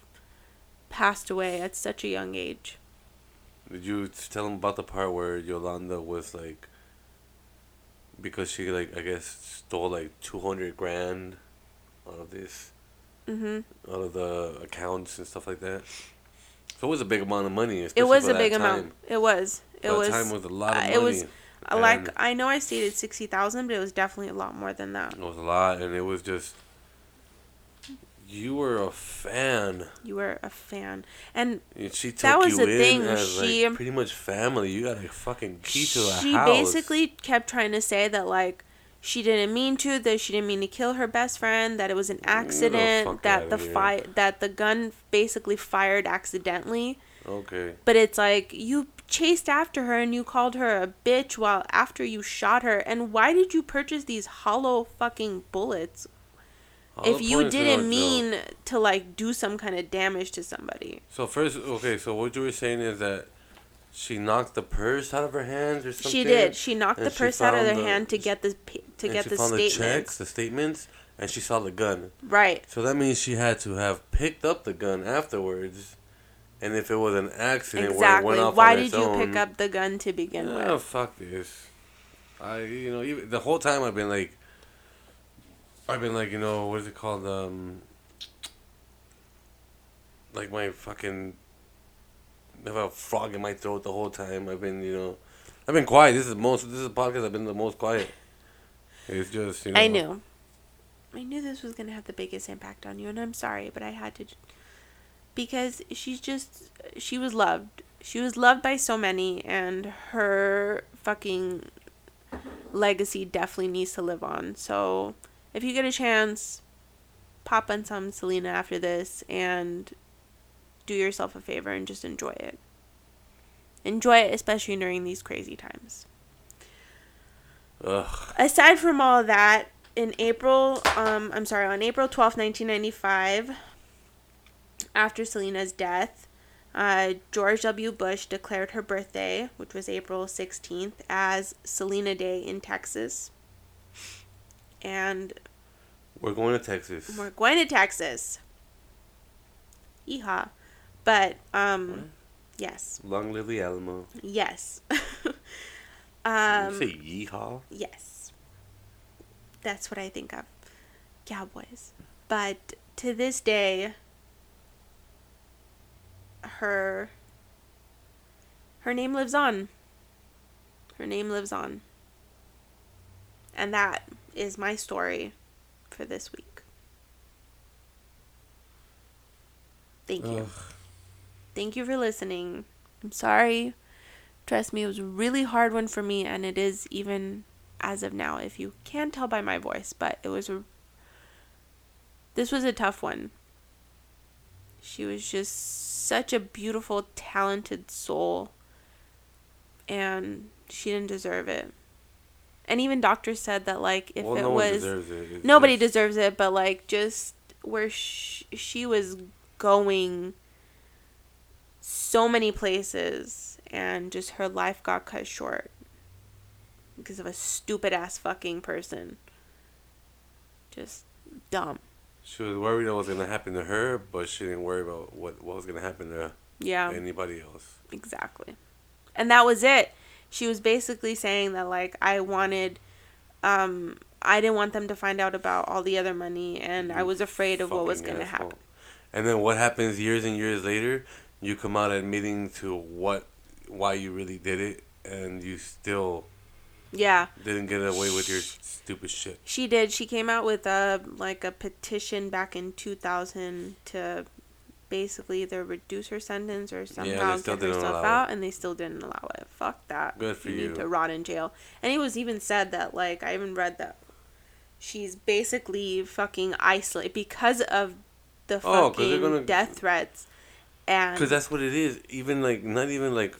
Speaker 1: passed away at such a young age
Speaker 2: Did you tell them about the part where Yolanda was like, because she like I guess stole like two hundred grand out of this,
Speaker 1: mhm
Speaker 2: out of the accounts and stuff like that. So it was a big amount of money.
Speaker 1: it was a big
Speaker 2: time.
Speaker 1: amount it was it was
Speaker 2: time was a lot of
Speaker 1: uh, it was like I know I stated 60,000 but it was definitely a lot more than that
Speaker 2: It was a lot, and it was just You were a fan.
Speaker 1: You were a fan, and
Speaker 2: She took
Speaker 1: That was
Speaker 2: you
Speaker 1: the
Speaker 2: in
Speaker 1: thing,
Speaker 2: as
Speaker 1: she-
Speaker 2: like pretty much family. You got a fucking key to a
Speaker 1: she
Speaker 2: house.
Speaker 1: basically kept trying to say that like she didn't mean to that she didn't mean to kill her best friend that it was an accident that the
Speaker 2: here.
Speaker 1: fi- that the gun basically fired accidentally
Speaker 2: Okay.
Speaker 1: but it's like you chased after her and you called her a bitch while after you shot her and why did you purchase these hollow fucking bullets
Speaker 2: All
Speaker 1: if you didn't mean
Speaker 2: joke.
Speaker 1: to like do some kind of damage to somebody
Speaker 2: So first, okay. So what you were saying is that she knocked the purse out of her hands or something.
Speaker 1: she did she knocked the purse out of their
Speaker 2: the-
Speaker 1: hand to get the to get
Speaker 2: she
Speaker 1: the
Speaker 2: found
Speaker 1: statements
Speaker 2: the checks, the statements, and she saw the gun.
Speaker 1: right
Speaker 2: So that means she had to have picked up the gun afterwards. And if it was an accident where it
Speaker 1: Exactly.
Speaker 2: went off
Speaker 1: Why did you
Speaker 2: own,
Speaker 1: pick up the gun to begin
Speaker 2: Oh
Speaker 1: with?
Speaker 2: fuck this! I you know even the whole time I've been like, I've been like you know what is it called um. Like my fucking. I have a frog in my throat the whole time. I've been you know, I've been quiet. This is the most. This is a podcast. I've been the most quiet. It's just you know.
Speaker 1: I knew. I knew this was gonna have the biggest impact on you, and I'm sorry, but I had to, because she's just she was loved. She was loved by so many, and her fucking legacy definitely needs to live on. So, if you get a chance, pop on some Selena after this, and do yourself a favor and just enjoy it. Enjoy it, especially during these crazy times
Speaker 2: Ugh.
Speaker 1: aside from all that, in April, um, I'm sorry, on April 12th, 1995, after Selena's death, uh, George W. Bush declared her birthday, which was April 16th, as Selena Day in Texas. And
Speaker 2: We're going to Texas.
Speaker 1: we're going to Texas. Yeehaw. But, um, yes.
Speaker 2: Long live the Alamo.
Speaker 1: Yes.
Speaker 2: you
Speaker 1: um,
Speaker 2: say yeehaw.
Speaker 1: Yes. That's what I think of. Cowboys. But to this day, her her name lives on. Her name lives on. And that is my story for this week. Thank you.
Speaker 2: Ugh.
Speaker 1: Thank you for listening. I'm sorry. Trust me, it was a really hard one for me, and it is even as of now, if you can tell by my voice, but it was a. This was a tough one. She was just such a beautiful, talented soul, and she didn't deserve it. And even doctors said that, like, if
Speaker 2: well,
Speaker 1: it
Speaker 2: no one
Speaker 1: was.
Speaker 2: deserves
Speaker 1: Nobody
Speaker 2: just-
Speaker 1: deserves it, but like just where sh- she was going so many places and just her life got cut short because of a stupid ass fucking person. Just dumb.
Speaker 2: She was worried what was gonna happen to her, but she didn't worry about what what was gonna happen to
Speaker 1: Yeah,
Speaker 2: anybody else.
Speaker 1: exactly. And that was it. She was basically saying that like I wanted um I didn't want them to find out about all the other money and I was afraid of what was going to happen.
Speaker 2: And then what happens years and years later? You come out admitting to what, why you really did it, and you still
Speaker 1: Yeah.
Speaker 2: didn't get away with your stupid shit.
Speaker 1: She did. She came out with a like a petition back in 2000 to basically either reduce her sentence or somehow
Speaker 2: still
Speaker 1: get herself out, and they still didn't allow it. Fuck that.
Speaker 2: Good for
Speaker 1: you.
Speaker 2: you.
Speaker 1: Need to rot in jail. And it was even said that like I even read that she's basically fucking isolated because of the
Speaker 2: Oh,
Speaker 1: fucking
Speaker 2: gonna-
Speaker 1: death threats. And
Speaker 2: Because that's what it is. Even like, not even like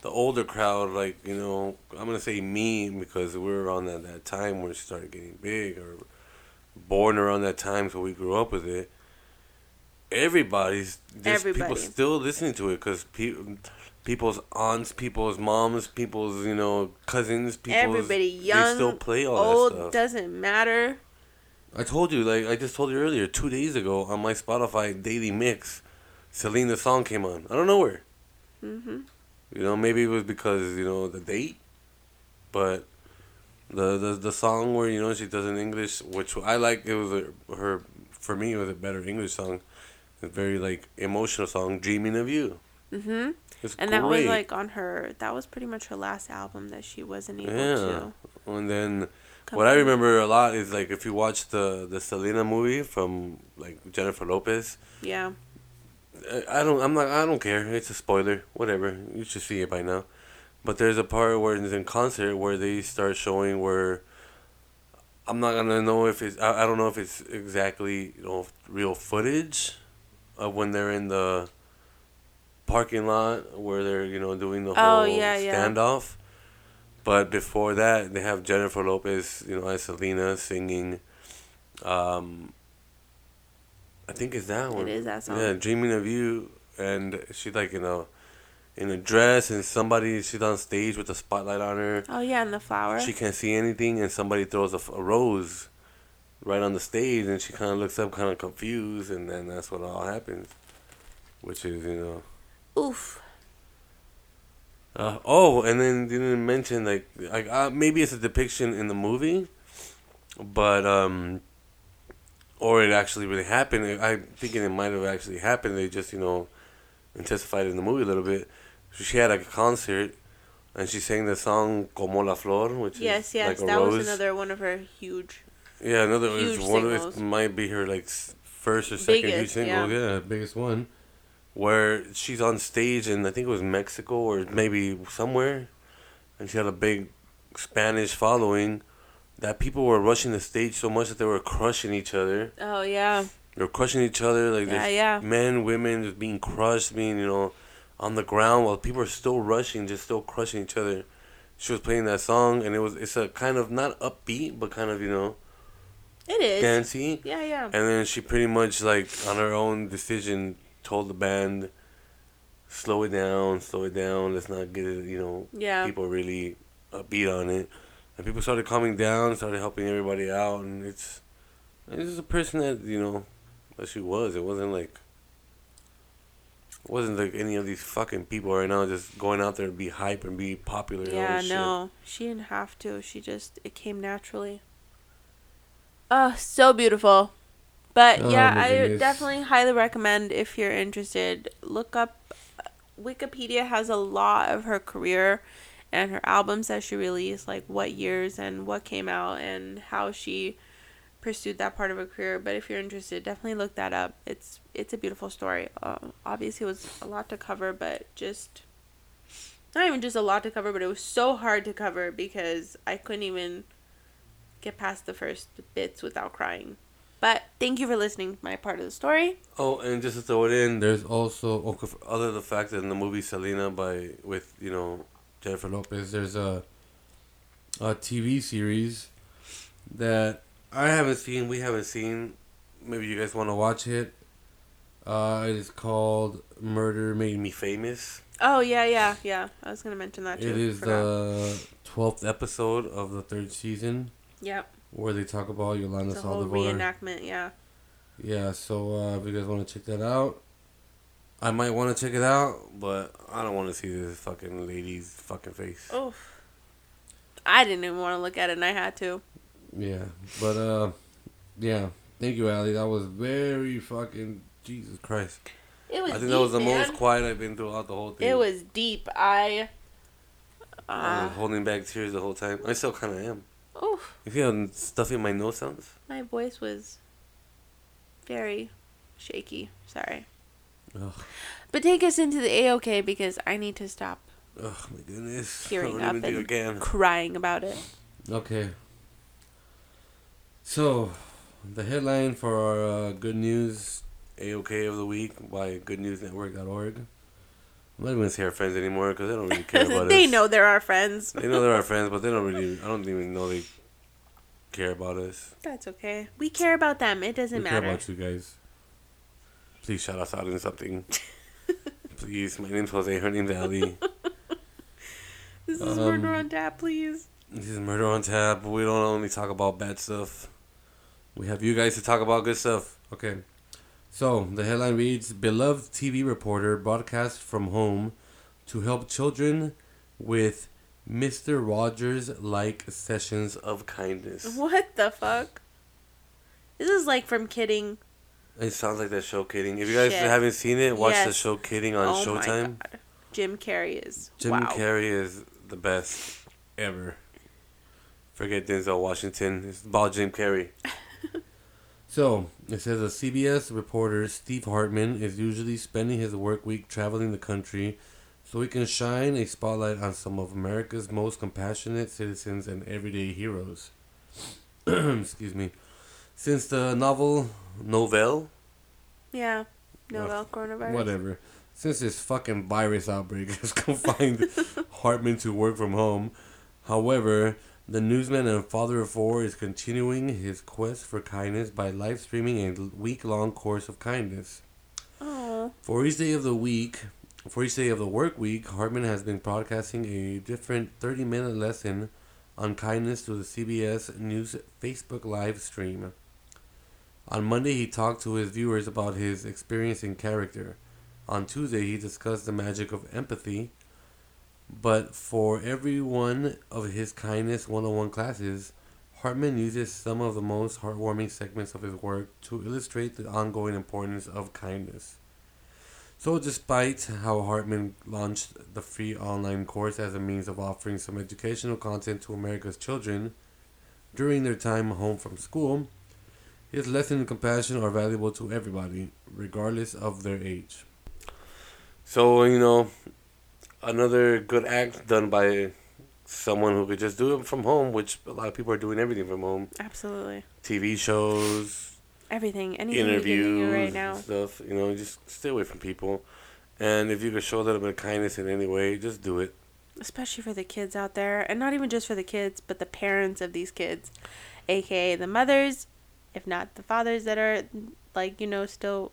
Speaker 2: the older crowd, like, you know, I'm going to say me because we were around that, that time where it started getting big or born around that time, so we grew up with it. Everybody's, there's people still listening to it because pe- people's aunts, people's moms, people's, you know, cousins, people's.
Speaker 1: everybody
Speaker 2: they
Speaker 1: young,
Speaker 2: still play all
Speaker 1: old,
Speaker 2: that stuff.
Speaker 1: doesn't matter.
Speaker 2: I told you, like I just told you earlier, two days ago on my Spotify daily mix, Selena's song came on. I don't know where.
Speaker 1: Mhm.
Speaker 2: You know, maybe it was because you know the date, but the the the song where you know she does in English, which I like. It was a, her for me. It was a better English song. A very like emotional song, "Dreaming of You."
Speaker 1: Mhm.
Speaker 2: It's
Speaker 1: And
Speaker 2: great.
Speaker 1: that was like on her. That was pretty much her last album that she wasn't able
Speaker 2: Yeah.
Speaker 1: to.
Speaker 2: And then What I remember a lot is like if you watch the the Selena movie from like Jennifer Lopez.
Speaker 1: Yeah.
Speaker 2: I don't. I'm not. I don't care. It's a spoiler. Whatever. You should see it by now. But there's a part where it's in concert where they start showing where. I'm not gonna know if it's. I, I don't know if it's exactly you know real footage, of when they're in the. Parking lot where they're you know doing the
Speaker 1: Oh,
Speaker 2: whole
Speaker 1: yeah, yeah.
Speaker 2: standoff. But before that, they have Jennifer Lopez, you know, as Selena singing. Um, I think it's that one.
Speaker 1: It is that song.
Speaker 2: Yeah, "Dreaming of You," and she's like in a in a dress, and somebody she's on stage with a spotlight on her.
Speaker 1: Oh yeah, and the flower.
Speaker 2: She can't see anything, and somebody throws a rose right on the stage, and she kind of looks up, kind of confused, and then that's what all happens, which is you know.
Speaker 1: Oof.
Speaker 2: Uh, oh, and then didn't mention like like uh, maybe it's a depiction in the movie, but um, or it actually really happened. I'm thinking it might have actually happened. They just you know, intensified in the movie a little bit. So she had like, a concert, and she sang the song "Como la Flor," which
Speaker 1: Yes,
Speaker 2: is
Speaker 1: yes,
Speaker 2: like a
Speaker 1: that
Speaker 2: rose.
Speaker 1: was another one of her huge.
Speaker 2: Yeah, another
Speaker 1: huge
Speaker 2: one of
Speaker 1: singles.
Speaker 2: it might be her like first or second huge
Speaker 1: Biggest,
Speaker 2: single. Yeah. biggest one. Where she's on stage and I think it was Mexico or maybe somewhere, and she had a big Spanish following. That people were rushing the stage so much that they were crushing each other.
Speaker 1: Oh yeah.
Speaker 2: They were crushing each other like
Speaker 1: Yeah, yeah.
Speaker 2: men, women just being crushed, being you know, on the ground while people are still rushing, just still crushing each other. She was playing that song, and it was it's a kind of not upbeat, but kind of you know
Speaker 1: It is.
Speaker 2: dancey.
Speaker 1: Yeah, yeah.
Speaker 2: And then she pretty much like on her own decision told the band, slow it down, slow it down. Let's not get it, you know,
Speaker 1: Yeah.
Speaker 2: people really upbeat on it. And people started calming down, started helping everybody out, and it's it's just a person that you know that she was. It wasn't like it wasn't like any of these fucking people right now just going out there to be hype and be popular.
Speaker 1: Yeah,
Speaker 2: this shit.
Speaker 1: no, she didn't have to. She just it came naturally. Oh, so beautiful. But
Speaker 2: Oh,
Speaker 1: yeah, I
Speaker 2: goodness.
Speaker 1: definitely highly recommend if you're interested. Look up. Wikipedia has a lot of her career and her albums that she released, like what years and what came out and how she pursued that part of her career. But if you're interested, definitely look that up. It's it's a beautiful story. Uh, obviously, it was a lot to cover, but just not even just a lot to cover, but it was so hard to cover because I couldn't even get past the first bits without crying. But thank you for listening to my part of the story.
Speaker 2: Oh, and just to throw it in, there's also okay, f- other the fact that in the movie Selena by with you know Jennifer Lopez, there's a a TV series that I haven't seen. We haven't seen. Maybe you guys want to watch it. Uh, it is called Murder Made Me Famous.
Speaker 1: Oh yeah, yeah, yeah. I was gonna mention that too.
Speaker 2: It is the twelfth episode of the third season
Speaker 1: Yep.
Speaker 2: where they talk about Yolanda
Speaker 1: It's a whole
Speaker 2: Saldivar.
Speaker 1: reenactment. Yeah.
Speaker 2: Yeah, so uh, if you guys want to check that out, I might want to check it out, but I don't want to see this fucking lady's fucking face.
Speaker 1: Oh. I didn't even want to look at it, and I had to.
Speaker 2: Yeah, but uh, yeah. Thank you, Ali. That was very fucking Jesus Christ.
Speaker 1: It was.
Speaker 2: I think
Speaker 1: deep,
Speaker 2: that was the
Speaker 1: man.
Speaker 2: most quiet I've been throughout the whole thing.
Speaker 1: It was deep. I.
Speaker 2: I
Speaker 1: Uh,
Speaker 2: was holding back tears the whole time. I still kind of am.
Speaker 1: Oh,
Speaker 2: You how stuffy my nose sounds?
Speaker 1: my voice was very shaky. Sorry.
Speaker 2: Ugh,
Speaker 1: But take us into the AOK because I need to stop
Speaker 2: Oh my goodness.
Speaker 1: Tearing
Speaker 2: I
Speaker 1: up
Speaker 2: don't even think
Speaker 1: and-
Speaker 2: again.
Speaker 1: crying about it.
Speaker 2: Okay. So, the headline for our uh, good news AOK of the week by goodnewsnetwork.org. I'm not even gonna say our friends anymore because they don't really care about
Speaker 1: they
Speaker 2: us.
Speaker 1: know they're our friends.
Speaker 2: They know they're our friends, but they don't really. I don't even know they care about us.
Speaker 1: That's okay. We care about them. It doesn't
Speaker 2: we
Speaker 1: matter.
Speaker 2: care about you guys. Please shout us out in something. Please, my name's Jose. Her name's Ali.
Speaker 1: This is
Speaker 2: Um,
Speaker 1: murder on tap, please.
Speaker 2: This is Murder on Tap. We don't only talk about bad stuff. We have you guys to talk about good stuff. Okay. So, the headline reads Beloved TV reporter broadcast from home to help children with Mr. Rogers like sessions of kindness.
Speaker 1: What the fuck? This is like from Kidding.
Speaker 2: It sounds like that show Kidding. If you guys
Speaker 1: Shit.
Speaker 2: haven't seen it, watch the
Speaker 1: Yes.
Speaker 2: show Kidding on
Speaker 1: oh my
Speaker 2: Showtime.
Speaker 1: god. Jim Carrey is
Speaker 2: Jim
Speaker 1: wow.
Speaker 2: Carrey is the best ever. Forget Denzel Washington. It's about Jim Carrey. so it says a CBS reporter, Steve Hartman, is usually spending his work week traveling the country so he can shine a spotlight on some of America's most compassionate citizens and everyday heroes. Excuse me. Since the novel Novell,
Speaker 1: Yeah. Novel coronavirus.
Speaker 2: whatever, since this fucking virus outbreak has confined Hartman to work from home, however, the newsman and father of four is continuing his quest for kindness by live streaming a week long course of kindness.
Speaker 1: Oh.
Speaker 2: For each day of the week, for each day of the work week, Hartman has been broadcasting a different 30 minute lesson on kindness to the CBS News Facebook live stream. On Monday, he talked to his viewers about his experience in character. On Tuesday, he discussed the magic of empathy. But for every one of his kindness 101 classes, Hartman uses some of the most heartwarming segments of his work to illustrate the ongoing importance of kindness. So, despite how Hartman launched the free online course as a means of offering some educational content to America's children during their time home from school, his lessons in compassion are valuable to everybody, regardless of their age. So, you know, another good act done by someone who could just do it from home, which a lot of people are doing everything from home.
Speaker 1: Absolutely.
Speaker 2: TV shows,
Speaker 1: Everything. Anything you can do
Speaker 2: interviews,
Speaker 1: right now.
Speaker 2: stuff. You know, just stay away from people. And if you could show a little bit of kindness in any way, just do it.
Speaker 1: Especially for the kids out there. And not even just for the kids, but the parents of these kids. AKA the mothers, if not the fathers that are, like, you know, still.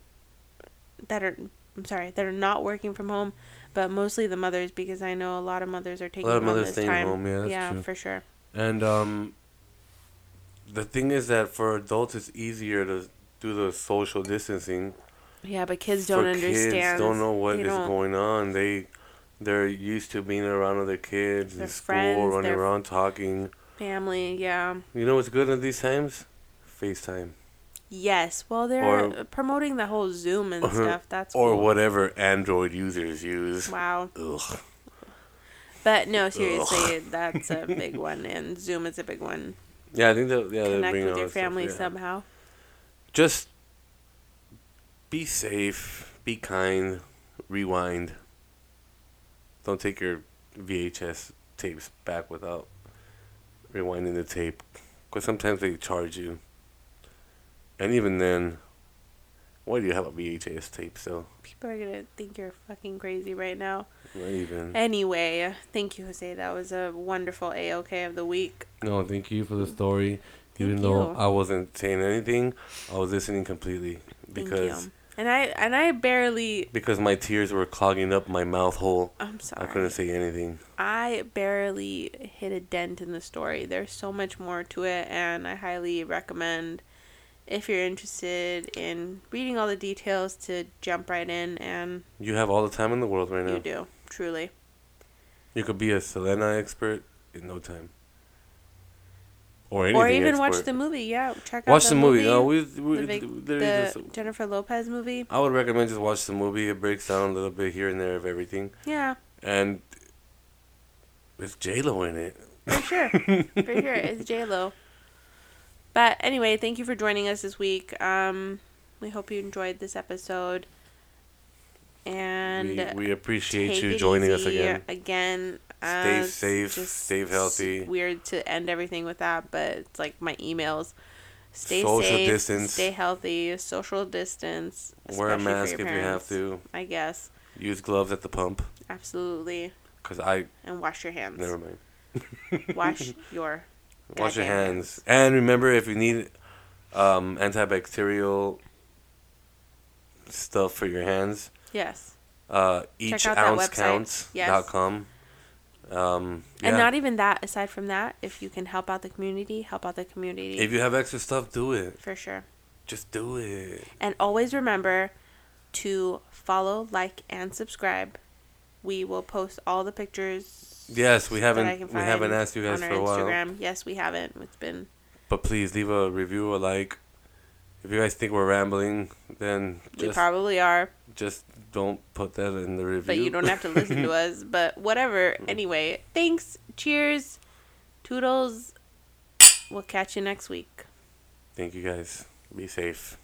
Speaker 1: That are. I'm sorry, that are not working from home, but mostly the mothers because I know a lot of mothers are taking a
Speaker 2: lot of
Speaker 1: home
Speaker 2: mothers staying
Speaker 1: time.
Speaker 2: home, yeah,
Speaker 1: yeah, for sure.
Speaker 2: And um, the thing is that for adults, it's easier to do the social distancing.
Speaker 1: Yeah, but kids don't understand.
Speaker 2: Kids don't know what is going on. They they're used to being around other kids in school,
Speaker 1: friends,
Speaker 2: running around talking.
Speaker 1: Family, yeah.
Speaker 2: You know what's good at these times? FaceTime
Speaker 1: Yes. Well, they're
Speaker 2: Or-
Speaker 1: promoting the whole Zoom and uh-huh. stuff. That's
Speaker 2: or
Speaker 1: cool.
Speaker 2: whatever Android users use.
Speaker 1: Wow.
Speaker 2: Ugh.
Speaker 1: But no, seriously, that's a big one, and Zoom is a big one.
Speaker 2: Yeah, I think that yeah,
Speaker 1: Connect with your
Speaker 2: that stuff,
Speaker 1: family
Speaker 2: yeah.
Speaker 1: somehow.
Speaker 2: Just be safe, be kind, rewind. Don't take your VHS tapes back without rewinding the tape, because sometimes they charge you. And even then, why do you have a VHS tape still?
Speaker 1: People are gonna think you're fucking crazy right now.
Speaker 2: Not even.
Speaker 1: Anyway, thank you, Jose. That was a wonderful A-OK of the week.
Speaker 2: No, thank you for the story.
Speaker 1: Thank
Speaker 2: even though. I wasn't saying anything, I was listening completely
Speaker 1: Thank
Speaker 2: because
Speaker 1: you. And I and I barely.
Speaker 2: because my tears were clogging up my mouth hole.
Speaker 1: I'm sorry.
Speaker 2: I couldn't say anything.
Speaker 1: I barely hit a dent in the story. There's so much more to it, and I highly recommend if you're interested in reading all the details to jump right in, and
Speaker 2: You have all the time in the world right now.
Speaker 1: you do truly.
Speaker 2: You could be a Selena expert in no time. Or anything
Speaker 1: Or even watch the movie. Yeah, check out
Speaker 2: Watch
Speaker 1: the,
Speaker 2: the movie.
Speaker 1: movie.
Speaker 2: No, we, we,
Speaker 1: the,
Speaker 2: there
Speaker 1: the
Speaker 2: just-
Speaker 1: Jennifer Lopez movie.
Speaker 2: I would recommend just watch the movie. It breaks down a little bit here and there of everything,
Speaker 1: Yeah,
Speaker 2: and with J Lo in it.
Speaker 1: for sure, for sure. It's J Lo. But anyway, thank you for joining us this week. Um, we hope you enjoyed this episode. And
Speaker 2: we, we appreciate you joining us again.
Speaker 1: Again,
Speaker 2: Stay
Speaker 1: uh,
Speaker 2: safe, stay healthy.
Speaker 1: Weird to end everything with that, but it's like my emails. Stay
Speaker 2: Social
Speaker 1: safe,
Speaker 2: distance.
Speaker 1: stay healthy, social distance.
Speaker 2: Wear a mask if you have to.
Speaker 1: I guess
Speaker 2: Use gloves at the pump.
Speaker 1: absolutely,
Speaker 2: Cause I
Speaker 1: and wash your hands.
Speaker 2: never mind.
Speaker 1: Wash your
Speaker 2: Wash your hands. And remember, if you need um, antibacterial stuff for your hands,
Speaker 1: Yes,
Speaker 2: uh, each
Speaker 1: out that
Speaker 2: ounce
Speaker 1: website.
Speaker 2: counts.
Speaker 1: Yes.
Speaker 2: Dot com. Um, yeah.
Speaker 1: and not even that. Aside from that, if you can help out the community, help out the community
Speaker 2: if you have extra stuff, do it.
Speaker 1: for sure.
Speaker 2: Just do it.
Speaker 1: And always remember to follow, like, and subscribe. We will post all the pictures.
Speaker 2: Yes, we haven't we haven't asked you guys for a while,
Speaker 1: Yes, we haven't. It's been
Speaker 2: but please leave a review, a like. If you guys think we're rambling, then
Speaker 1: we probably are,
Speaker 2: just don't put that in the review.
Speaker 1: but you don't have to listen to us. But whatever. Anyway, thanks. Cheers. Toodles. we'll catch you next week.
Speaker 2: Thank you guys. Be safe.